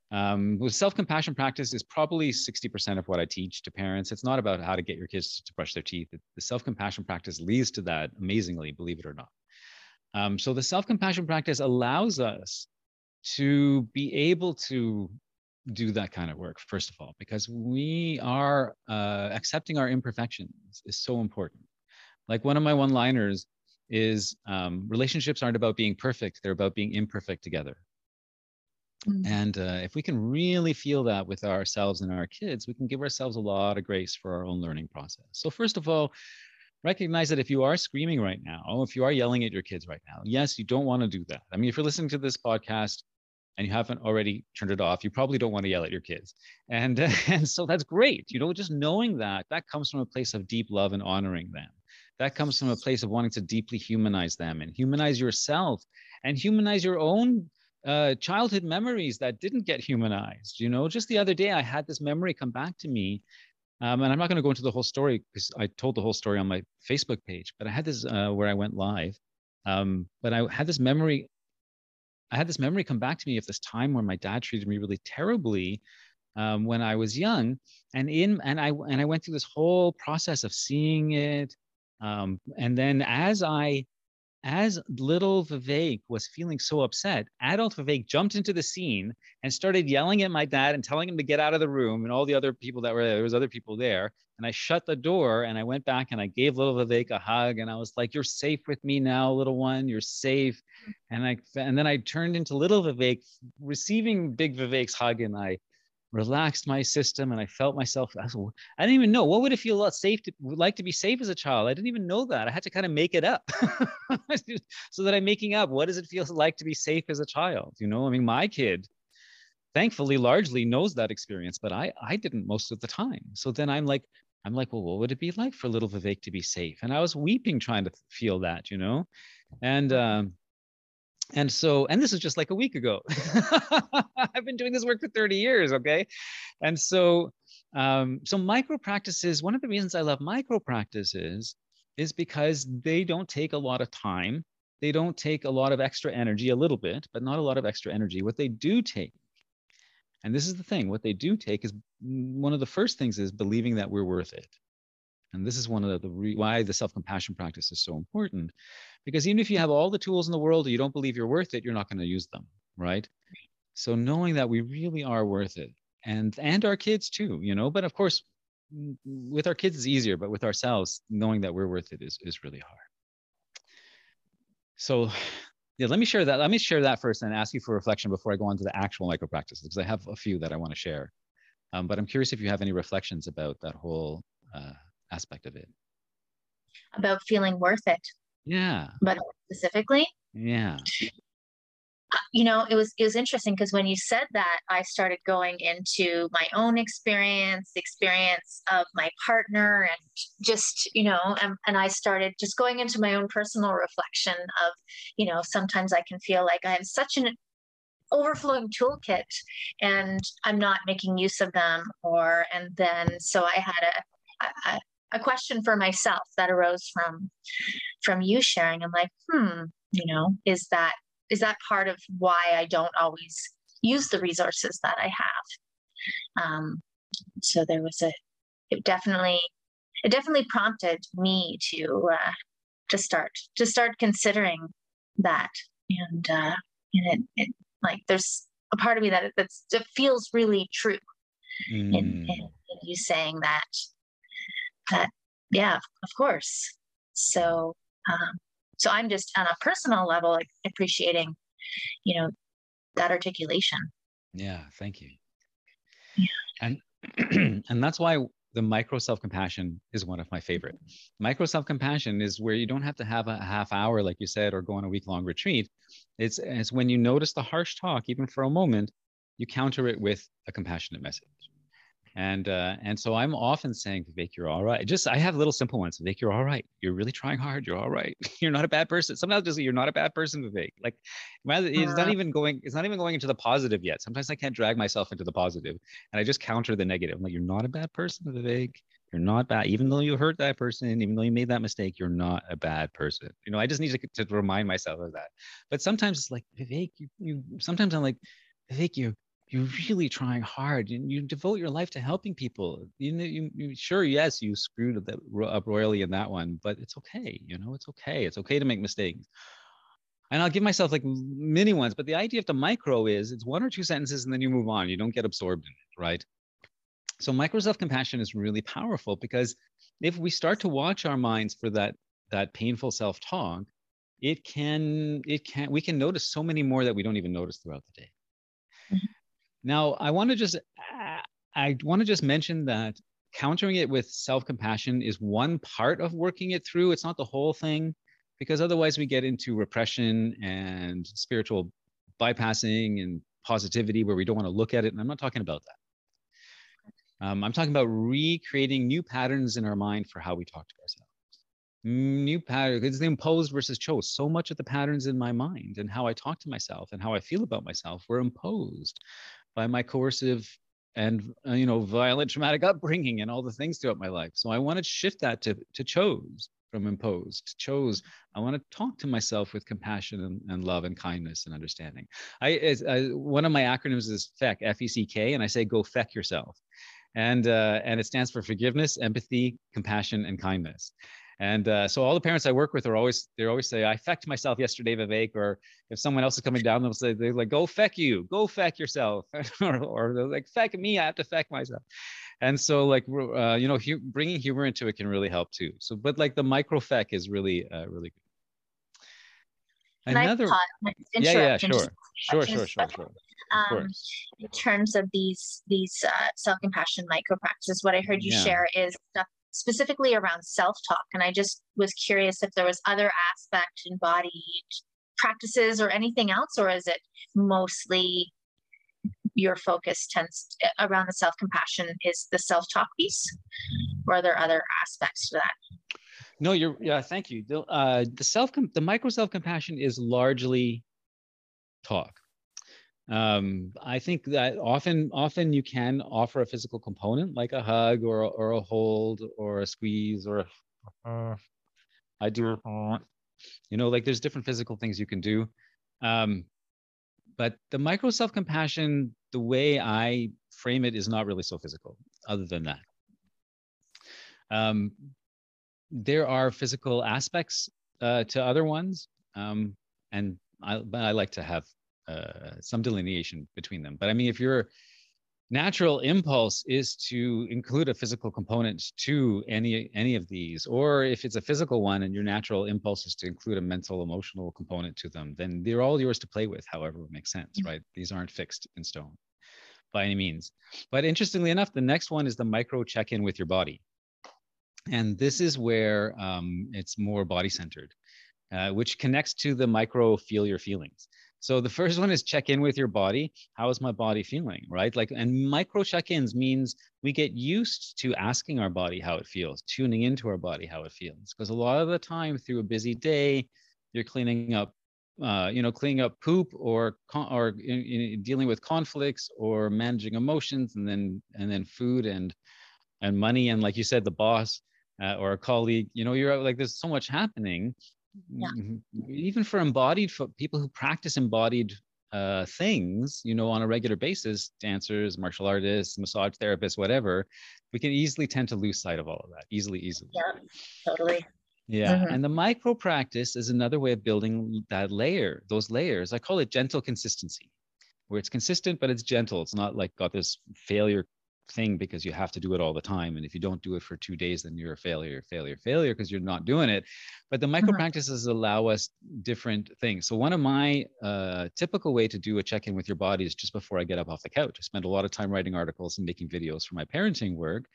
um, with self-compassion practice is probably 60% of what I teach to parents. It's not about how to get your kids to brush their teeth. The self-compassion practice leads to that amazingly, believe it or not. Um, so the self-compassion practice allows us to be able to do that kind of work first of all because we are uh, accepting our imperfections is so important. Like one of my one liners is um, relationships aren't about being perfect they're about being imperfect together. Mm-hmm. and uh, if we can really feel that with ourselves and our kids we can give ourselves a lot of grace for our own learning process. So first of all recognize that if you are screaming right now if you are yelling at your kids right now yes you don't want to do that i mean if you're listening to this podcast and you haven't already turned it off, you probably don't want to yell at your kids. And, and so that's great. You know, just knowing that, that comes from a place of deep love and honoring them. That comes from a place of wanting to deeply humanize them and humanize yourself and humanize your own uh, childhood memories that didn't get humanized. You know, just the other day, I had this memory come back to me. Um, and I'm not going to go into the whole story because I told the whole story on my Facebook page, but I had this uh, where I went live. Um, but I had this memory I had this memory come back to me of this time where my dad treated me really terribly um, when I was young, and in and I and I went through this whole process of seeing it, um, and then as I as little Vivek was feeling so upset, adult Vivek jumped into the scene and started yelling at my dad and telling him to get out of the room and all the other people that were there. There was other people there. And I shut the door and I went back and I gave little Vivek a hug and I was like, "You're safe with me now, little one. You're safe." Mm. And I and then I turned into little Vivek, receiving big Vivek's hug, and I relaxed my system and I felt myself. I didn't even know what would it feel safe to like to be safe as a child. I didn't even know that. I had to kind of make it up so that I'm making up what does it feel like to be safe as a child. You know, I mean, my kid, thankfully, largely knows that experience, but I I didn't most of the time. So then I'm like. I'm like, well, what would it be like for little Vivek to be safe? And I was weeping trying to feel that, you know, and um, and so and this is just like a week ago. I've been doing this work for 30 years okay? And so um, so micro practices one of the reasons i love micro practices is because they don't take a lot of time. They don't take a lot of extra energy a little bit but not a lot of extra energy. What they do take and this is the thing what they do take is mm, one of the first things is believing that we're worth it and this is one of the, the why the self-compassion practice is so important because even if you have all the tools in the world you don't believe you're worth it you're not going to use them right? So knowing that we really are worth it and and our kids too you know? But of course with our kids it's easier but with ourselves knowing that we're worth it is, is really hard. So yeah let me share that let me share that first and ask you for reflection before i go on to the actual micro practices because i have a few that i want to share. Um, but i'm curious if you have any reflections about that whole uh, aspect of it about feeling worth it yeah. But specifically, yeah. You know, it was it was interesting because when you said that, I started going into my own experience, the experience of my partner, and just you know, and, and I started just going into my own personal reflection of, you know, sometimes I can feel like I have such an overflowing toolkit and I'm not making use of them or and then so I had a, a, a question for myself that arose from from you sharing. I'm like hmm you know is that is that part of why i don't always use the resources that i have? Um, so there was a it definitely it definitely prompted me to uh, to start to start considering that. And uh and it, it like there's a part of me that that's that feels really true mm. in, in, in you saying that that yeah of course so um, so i'm just on a personal level appreciating you know that articulation yeah thank you yeah. and and that's why the micro self compassion is one of my favorite. Micro self compassion is where you don't have to have a half hour, like you said, or go on a week long retreat. It's, it's when you notice the harsh talk, even for a moment, you counter it with a compassionate message. And uh, and so I'm often saying, Vivek, you're all right. Just I have little simple ones. Vivek, you're all right. You're really trying hard. You're all right. you're not a bad person. Sometimes just you're not a bad person, Vivek. Like it's not uh-huh. even going. It's not even going into the positive yet. Sometimes I can't drag myself into the positive, and I just counter the negative. I'm like, you're not a bad person, Vivek. You're not bad, even though you hurt that person, even though you made that mistake. You're not a bad person. You know, I just need to, to remind myself of that. But sometimes it's like Vivek, you, you. Sometimes I'm like, Vivek, you you're really trying hard and you devote your life to helping people you know you, you sure yes you screwed up royally in that one but it's okay you know it's okay it's okay to make mistakes and I'll give myself like mini ones, but the idea of the micro is it's one or two sentences and then you move on. You don't get absorbed in it, right? So micro self-compassion is really powerful because if we start to watch our minds for that that painful self-talk, it can it can we can notice so many more that we don't even notice throughout the day. Mm-hmm. Now, I want to just I want to just mention that countering it with self-compassion is one part of working it through. It's not the whole thing because otherwise we get into repression and spiritual bypassing and positivity where we don't want to look at it. And I'm not talking about that. Um, I'm talking about recreating new patterns in our mind for how we talk to ourselves. New patterns. It's the imposed versus chose. So much of the patterns in my mind and how I talk to myself and how I feel about myself were imposed by my coercive and uh, you know violent traumatic upbringing and all the things throughout my life. So I want to shift that to to chose from imposed chose. I want to talk to myself with compassion and, and love and kindness and understanding. I, I one of my acronyms is feck f-e-c-k and i say go feck yourself. And uh, and it stands for forgiveness empathy compassion and kindness and uh, so all the parents I work with are always they always say I fecked myself yesterday, Vivek. Or if someone else is coming down, they'll say they're like go feck you, go feck yourself, or, or they're like feck me, I have to feck myself and so like uh, you know hu- bringing humor into it can really help too so but like the micro feck is really uh, really good Another, yeah, yeah, sure, sure, sure, sure, sure. Um, in terms of these these uh, self compassion micro practices, what I heard you yeah. share is stuff specifically around self talk, and I just was curious if there was other aspect embodied practices or anything else, or is it mostly your focus tends around the self compassion is the self talk piece, or are there other aspects to that? No, you're yeah. Thank you. The, uh, the self the micro self compassion is largely talk. Um, I think that often often you can offer a physical component like a hug or or a hold or a squeeze or a, uh, I do uh, you know like there's different physical things you can do. Um, but the micro self compassion the way I frame it is not really so physical, other than that. Um, there are physical aspects uh, to other ones, um, and I, but I like to have uh, some delineation between them. But I mean, if your natural impulse is to include a physical component to any any of these, or if it's a physical one and your natural impulse is to include a mental emotional component to them, then they're all yours to play with. However, it makes sense, mm-hmm. right? These aren't fixed in stone by any means. But interestingly enough, the next one is the micro check in with your body. And this is where um, it's more body centered, uh, which connects to the micro feel your feelings. So the first one is check in with your body. How is my body feeling, right? Like, and micro check-ins means we get used to asking our body how it feels, tuning into our body how it feels. Because a lot of the time through a busy day, you're cleaning up uh, you know, cleaning up poop or or in, in dealing with conflicts or managing emotions, and then and then food and and money, and like you said, the boss uh, or a colleague. You know, you're like there's so much happening. Yeah. Even for embodied for people who practice embodied uh, things, you know, on a regular basis, dancers, martial artists, massage therapists, whatever, we can easily tend to lose sight of all of that. Easily, easily. Yeah, totally. Yeah. Mm-hmm. And the micro practice is another way of building that layer, those layers. I call it gentle consistency, where it's consistent, but it's gentle. It's not like got this failure thing because you have to do it all the time. And if you don't do it for two days, then you're a failure, failure, failure because you're not doing it. But the micro mm-hmm. practices allow us different things. So one of my uh, typical way to do a check-in with your body is just before I get up off the couch. I spend a lot of time writing articles and making videos for my parenting work,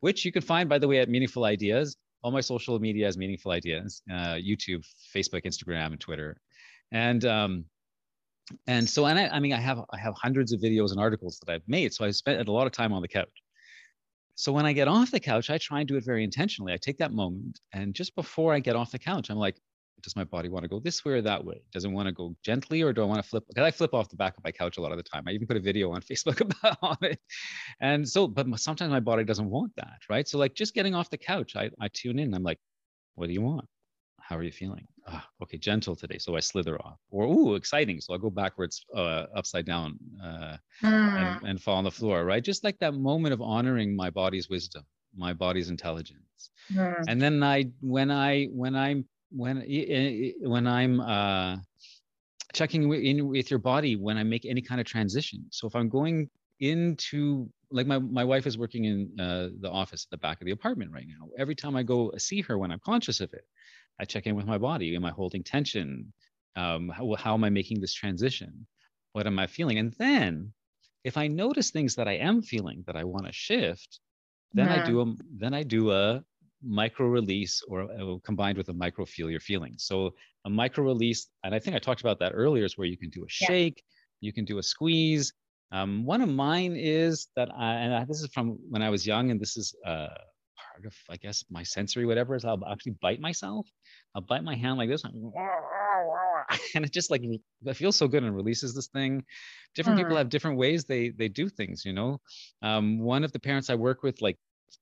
which you can find, by the way, at Meaningful Ideas all my social media is meaningful ideas uh, youtube facebook instagram and twitter and um, and so and I, I mean i have i have hundreds of videos and articles that i've made so i spent a lot of time on the couch so when i get off the couch i try and do it very intentionally i take that moment and just before i get off the couch i'm like does my body want to go this way or that way? Does it want to go gently or do I want to flip? Because I flip off the back of my couch a lot of the time. I even put a video on Facebook about it. And so, but sometimes my body doesn't want that, right? So like just getting off the couch, I, I tune in. I'm like, what do you want? How are you feeling? Ah, okay, gentle today. So I slither off. Or ooh, exciting. So I'll go backwards, uh, upside down, uh, mm. and, and fall on the floor, right? Just like that moment of honoring my body's wisdom, my body's intelligence. Mm. And then I, when I, when I'm when when I'm uh, checking in with your body when I make any kind of transition. So if I'm going into like my, my wife is working in uh, the office at the back of the apartment right now. Every time I go see her when I'm conscious of it, I check in with my body. Am I holding tension? Um, how, how am I making this transition? What am I feeling? And then if I notice things that I am feeling that I want to shift, then yeah. I do a then I do a micro release or uh, combined with a micro feel your feelings. So a micro release, and I think I talked about that earlier, is where you can do a shake, yeah. you can do a squeeze. Um, one of mine is that I, and I, this is from when I was young, and this is uh, part of, I guess, my sensory whatever is I'll actually bite myself. I'll bite my hand like this, and it just like it feels so good and releases this thing. Different people hmm. have different ways they they do things. You know, um, one of the parents I work with like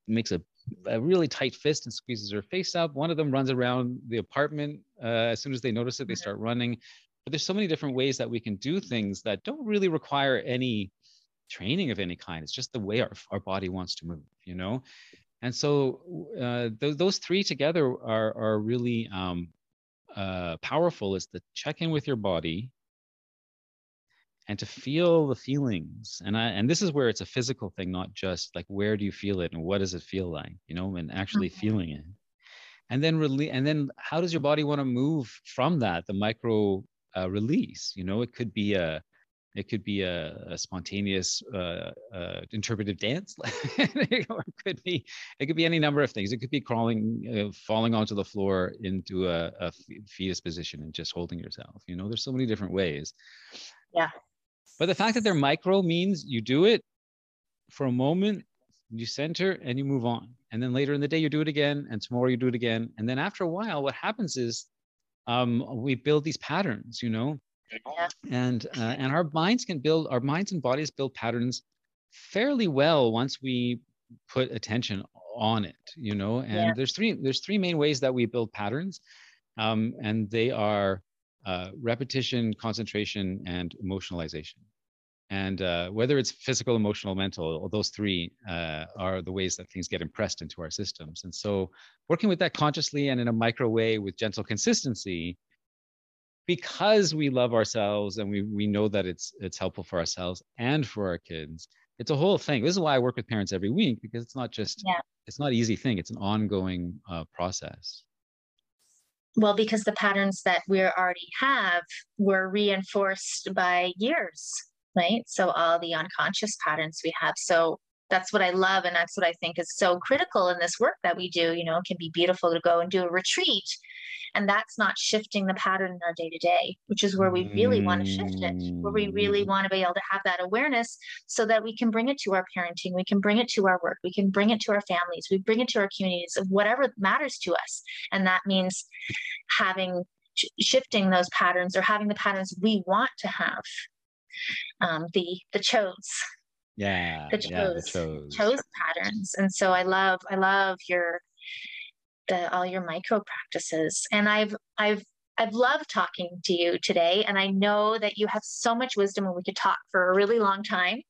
makes a a really tight fist and squeezes her face up. One of them runs around the apartment. Uh, as soon as they notice it, they start running. But there's so many different ways that we can do things that don't really require any training of any kind. It's just the way our, our body wants to move, you know? And so uh, th- those three together are, are really um, uh, powerful is to check in with your body, and to feel the feelings. And i and this is where it's a physical thing not just like where do you feel it and what does it feel like you know and actually mm-hmm. feeling it. And then really and then how does your body want to move from that the micro uh, release? You know it could be a it could be a, a spontaneous uh, uh, interpretive dance. Or it could be it could be any number of things. It could be crawling uh, falling onto the floor into a, a fetus position and just holding yourself. You know there's so many different ways. Yeah. But the fact that they're micro means you do it for a moment, you center and you move on. And then later in the day, you do it again, and tomorrow you do it again. And then after a while, what happens is um, we build these patterns, you know, yeah. and uh, and our minds can build our minds and bodies build patterns fairly well once we put attention on it, you know. And yeah. there's three there's three main ways that we build patterns, um, and they are uh, repetition, concentration, and emotionalization. And uh, whether it's physical, emotional, mental, those three uh, are the ways that things get impressed into our systems. And so, working with that consciously and in a micro way with gentle consistency, because we love ourselves and we, we know that it's it's helpful for ourselves and for our kids, it's a whole thing. This is why I work with parents every week because it's not just yeah. it's not an easy thing. It's an ongoing uh, process. Well, because the patterns that we already have were reinforced by years, right? So all the unconscious patterns we have. So that's what I love. And that's what I think is so critical in this work that we do. You know, it can be beautiful to go and do a retreat. And that's not shifting the pattern in our day to day, which is where we really want to shift it, where we really mm. want to be able to have that awareness so that we can bring it to our parenting, we can bring it to our work, we can bring it to our families, we bring it to our communities of whatever matters to us. And that means having shifting those patterns or having the patterns we want to have um, the the chose yeah the chose, yeah, the chose chose patterns and so i love i love your the all your micro practices and i've i've I've loved talking to you today, and I know that you have so much wisdom, and we could talk for a really long time.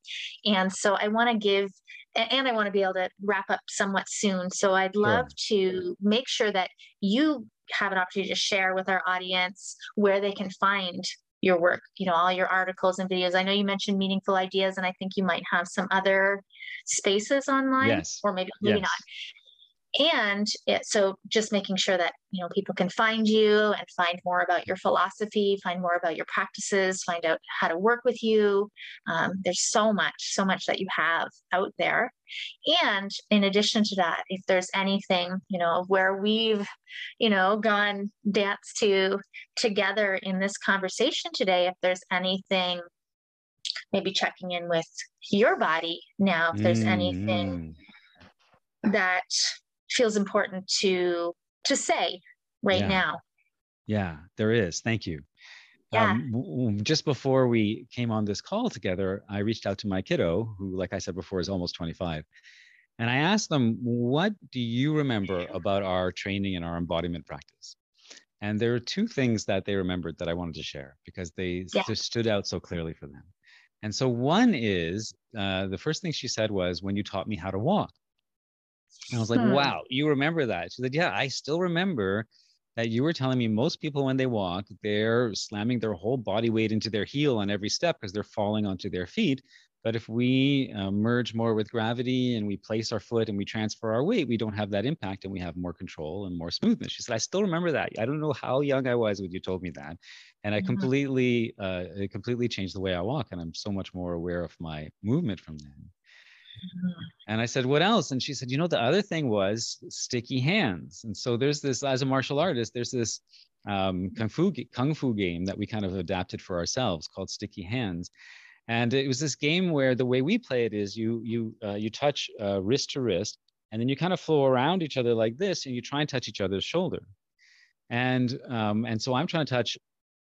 And so I want to give, and I want to be able to wrap up somewhat soon. So I'd love sure. to make sure that you have an opportunity to share with our audience where they can find your work, you know, all your articles and videos. I know you mentioned meaningful ideas, and I think you might have some other spaces online, yes. or maybe maybe yes. not and it, so just making sure that you know people can find you and find more about your philosophy find more about your practices find out how to work with you um, there's so much so much that you have out there and in addition to that if there's anything you know where we've you know gone dance to together in this conversation today if there's anything maybe checking in with your body now if there's mm-hmm. anything that feels important to to say right yeah. now. Yeah, there is. Thank you. Yeah. Um, just before we came on this call together, I reached out to my kiddo, who, like I said before, is almost 25. And I asked them, What do you remember about our training and our embodiment practice? And there are two things that they remembered that I wanted to share because they yeah. just stood out so clearly for them. And so, one is uh, the first thing she said was, When you taught me how to walk. And I was like, hmm. wow, you remember that? She said, yeah, I still remember that you were telling me most people when they walk they're slamming their whole body weight into their heel on every step because they're falling onto their feet but if we uh, merge more with gravity and we place our foot and we transfer our weight, we don't have that impact and we have more control and more smoothness. She said, I still remember that. I don't know how young I was when you told me that. And I mm-hmm. completely, uh, it completely changed the way I walk. And I'm so much more aware of my movement from then. Mm-hmm. And I said, What else? And she said, You know, the other thing was sticky hands. And so there's this, as a martial artist, there's this um, kung, fu, kung fu game that we kind of adapted for ourselves called Sticky Hands. And it was this game where the way we play it is you you uh, you touch uh, wrist to wrist, and then you kind of flow around each other like this, and you try and touch each other's shoulder. And um, and so I'm trying to touch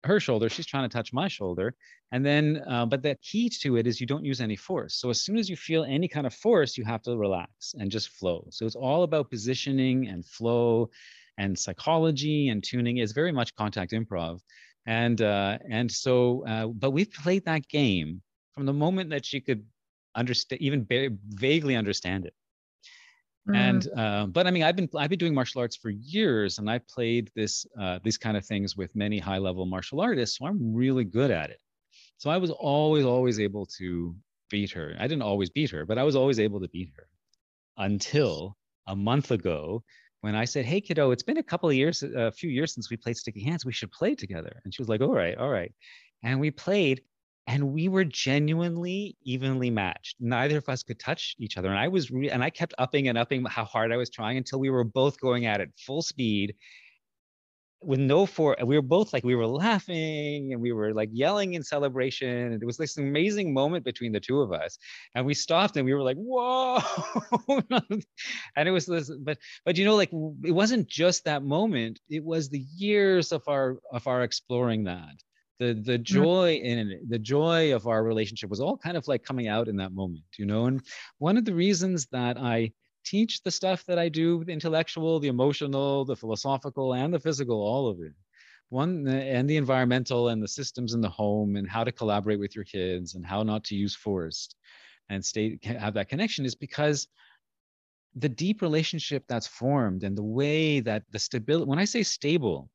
her shoulder, she's trying to touch my shoulder, and then uh, but the key to it is you don't use any force. So as soon as you feel any kind of force, you have to relax and just flow. So it's all about positioning and flow, and psychology and tuning. is very much contact improv and uh, and so uh, but we've played that game from the moment that she could understand, even ba- vaguely understand it. Mm. And uh, but I mean, I've been I've been doing martial arts for years, and I played this uh, these kind of things with many high level martial artists, so I'm really good at it. So I was always always able to beat her. I didn't always beat her, but I was always able to beat her until a month ago when I said, "Hey, kiddo, it's been a couple of years, a few years since we played Sticky Hands. We should play together." And she was like, "All right, all right." And we played, and we were genuinely evenly matched. Neither of us could touch each other, and I was re- and I kept upping and upping how hard I was trying until we were both going at it full speed with no for we were both like we were laughing and we were like yelling in celebration and it was this amazing moment between the two of us and we stopped and we were like whoa and it was this but but you know like it wasn't just that moment it was the years of our of our exploring that the the mm-hmm. joy in it, the joy of our relationship was all kind of like coming out in that moment, you know. And one of the reasons that I teach the stuff that I do, the intellectual, the emotional, the philosophical, and the physical, all of it. One and the environmental and the systems in the home and how to collaborate with your kids and how not to use force and stay have that connection is because the deep relationship that's formed and the way that the stability when I say stable,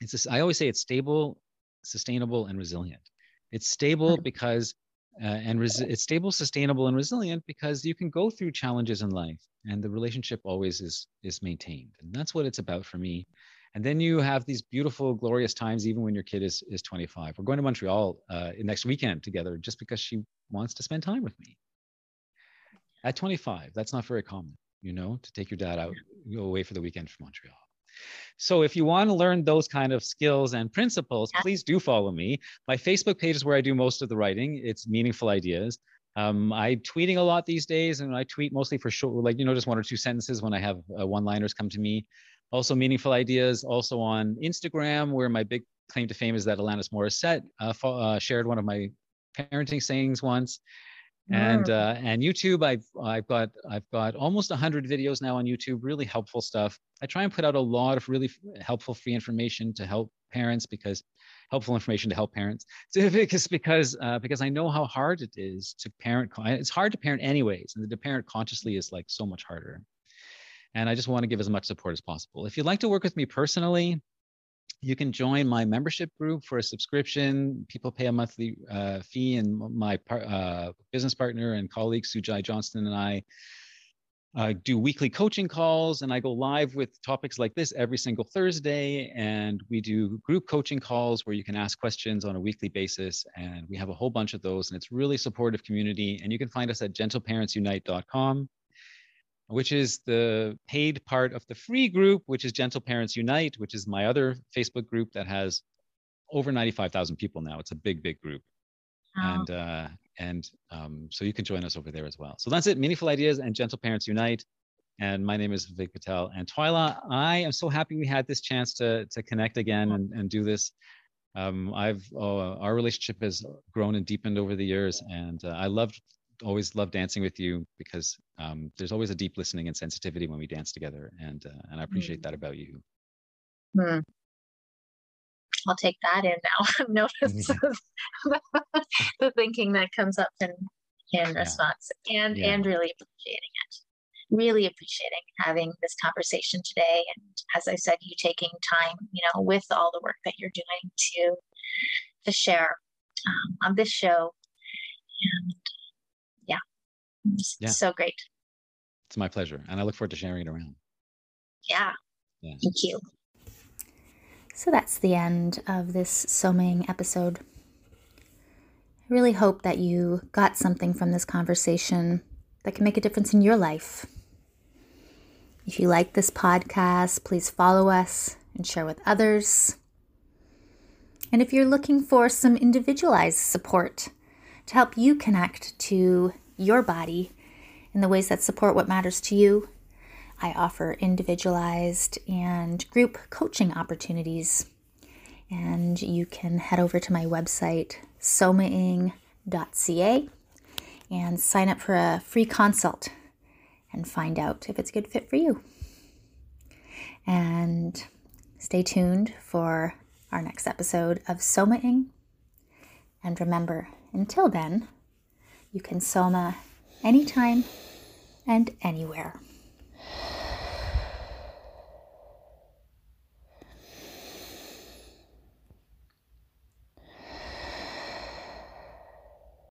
it's just, I always say it's stable sustainable, and resilient. It's stable because uh, and res- it's stable, sustainable, and resilient because you can go through challenges in life, and the relationship always is is maintained, and that's what it's about for me. And then you have these beautiful, glorious times, even when your kid is is 25. We're going to Montreal uh, next weekend together, just because she wants to spend time with me. At 25, that's not very common, you know, to take your dad out, go away for the weekend from Montreal. So if you want to learn those kind of skills and principles, please do follow me. My Facebook page is where I do most of the writing. It's meaningful ideas. Um, I'm tweeting a lot these days, and I tweet mostly for short, like you know, just one or two sentences when I have uh, one-liners come to me. Also, meaningful ideas. Also on Instagram, where my big claim to fame is that Alanis Morissette uh, uh, shared one of my parenting sayings once and uh, and YouTube. I've I've got I've got almost hundred videos now on YouTube. Really helpful stuff. I try and put out a lot of really helpful free information to help parents because helpful information to help parents. So because because uh, because I know how hard it is to parent. It's hard to parent anyways, and to parent consciously is like so much harder. And I just want to give as much support as possible. If you'd like to work with me personally, you can join my membership group for a subscription. People pay a monthly uh, fee, and my par- uh, business partner and colleague Sujai Johnston and I uh, do weekly coaching calls, and I go live with topics like this every single Thursday. And we do group coaching calls where you can ask questions on a weekly basis, and we have a whole bunch of those. And it's really supportive community. And you can find us at gentleparentsunite.com which is the paid part of the free group, which is Gentle Parents Unite, which is my other Facebook group that has over 95,000 people now. It's a big, big group. Wow. And uh, and um, so you can join us over there as well. So that's it. Meaningful Ideas and Gentle Parents Unite. And my name is Vivek Patel. And Twyla, I am so happy we had this chance to to connect again and, and do this. Um, I've uh, our relationship has grown and deepened over the years, and uh, I loved always love dancing with you because um, there's always a deep listening and sensitivity when we dance together, and uh, and I appreciate mm. that about you. Hmm. I'll take that in now. Notice the thinking that comes up in in response, and yeah. and really appreciating it. really appreciating having this conversation today. And as I said, you taking time, you know, with all the work that you're doing to to share um, on this show. And yeah, yeah, so great. It's my pleasure, and I look forward to sharing it around. Yeah. yeah. Thank you. So that's the end of this Soma'ing episode. I really hope that you got something from this conversation that can make a difference in your life. If you like this podcast, please follow us and share with others. And if you're looking for some individualized support to help you connect to your body in the ways that support what matters to you, I offer individualized and group coaching opportunities. And you can head over to my website, somaing.ca, and sign up for a free consult and find out if it's a good fit for you. And stay tuned for our next episode of Soma'ing. And remember, until then, you can Soma anytime and anywhere.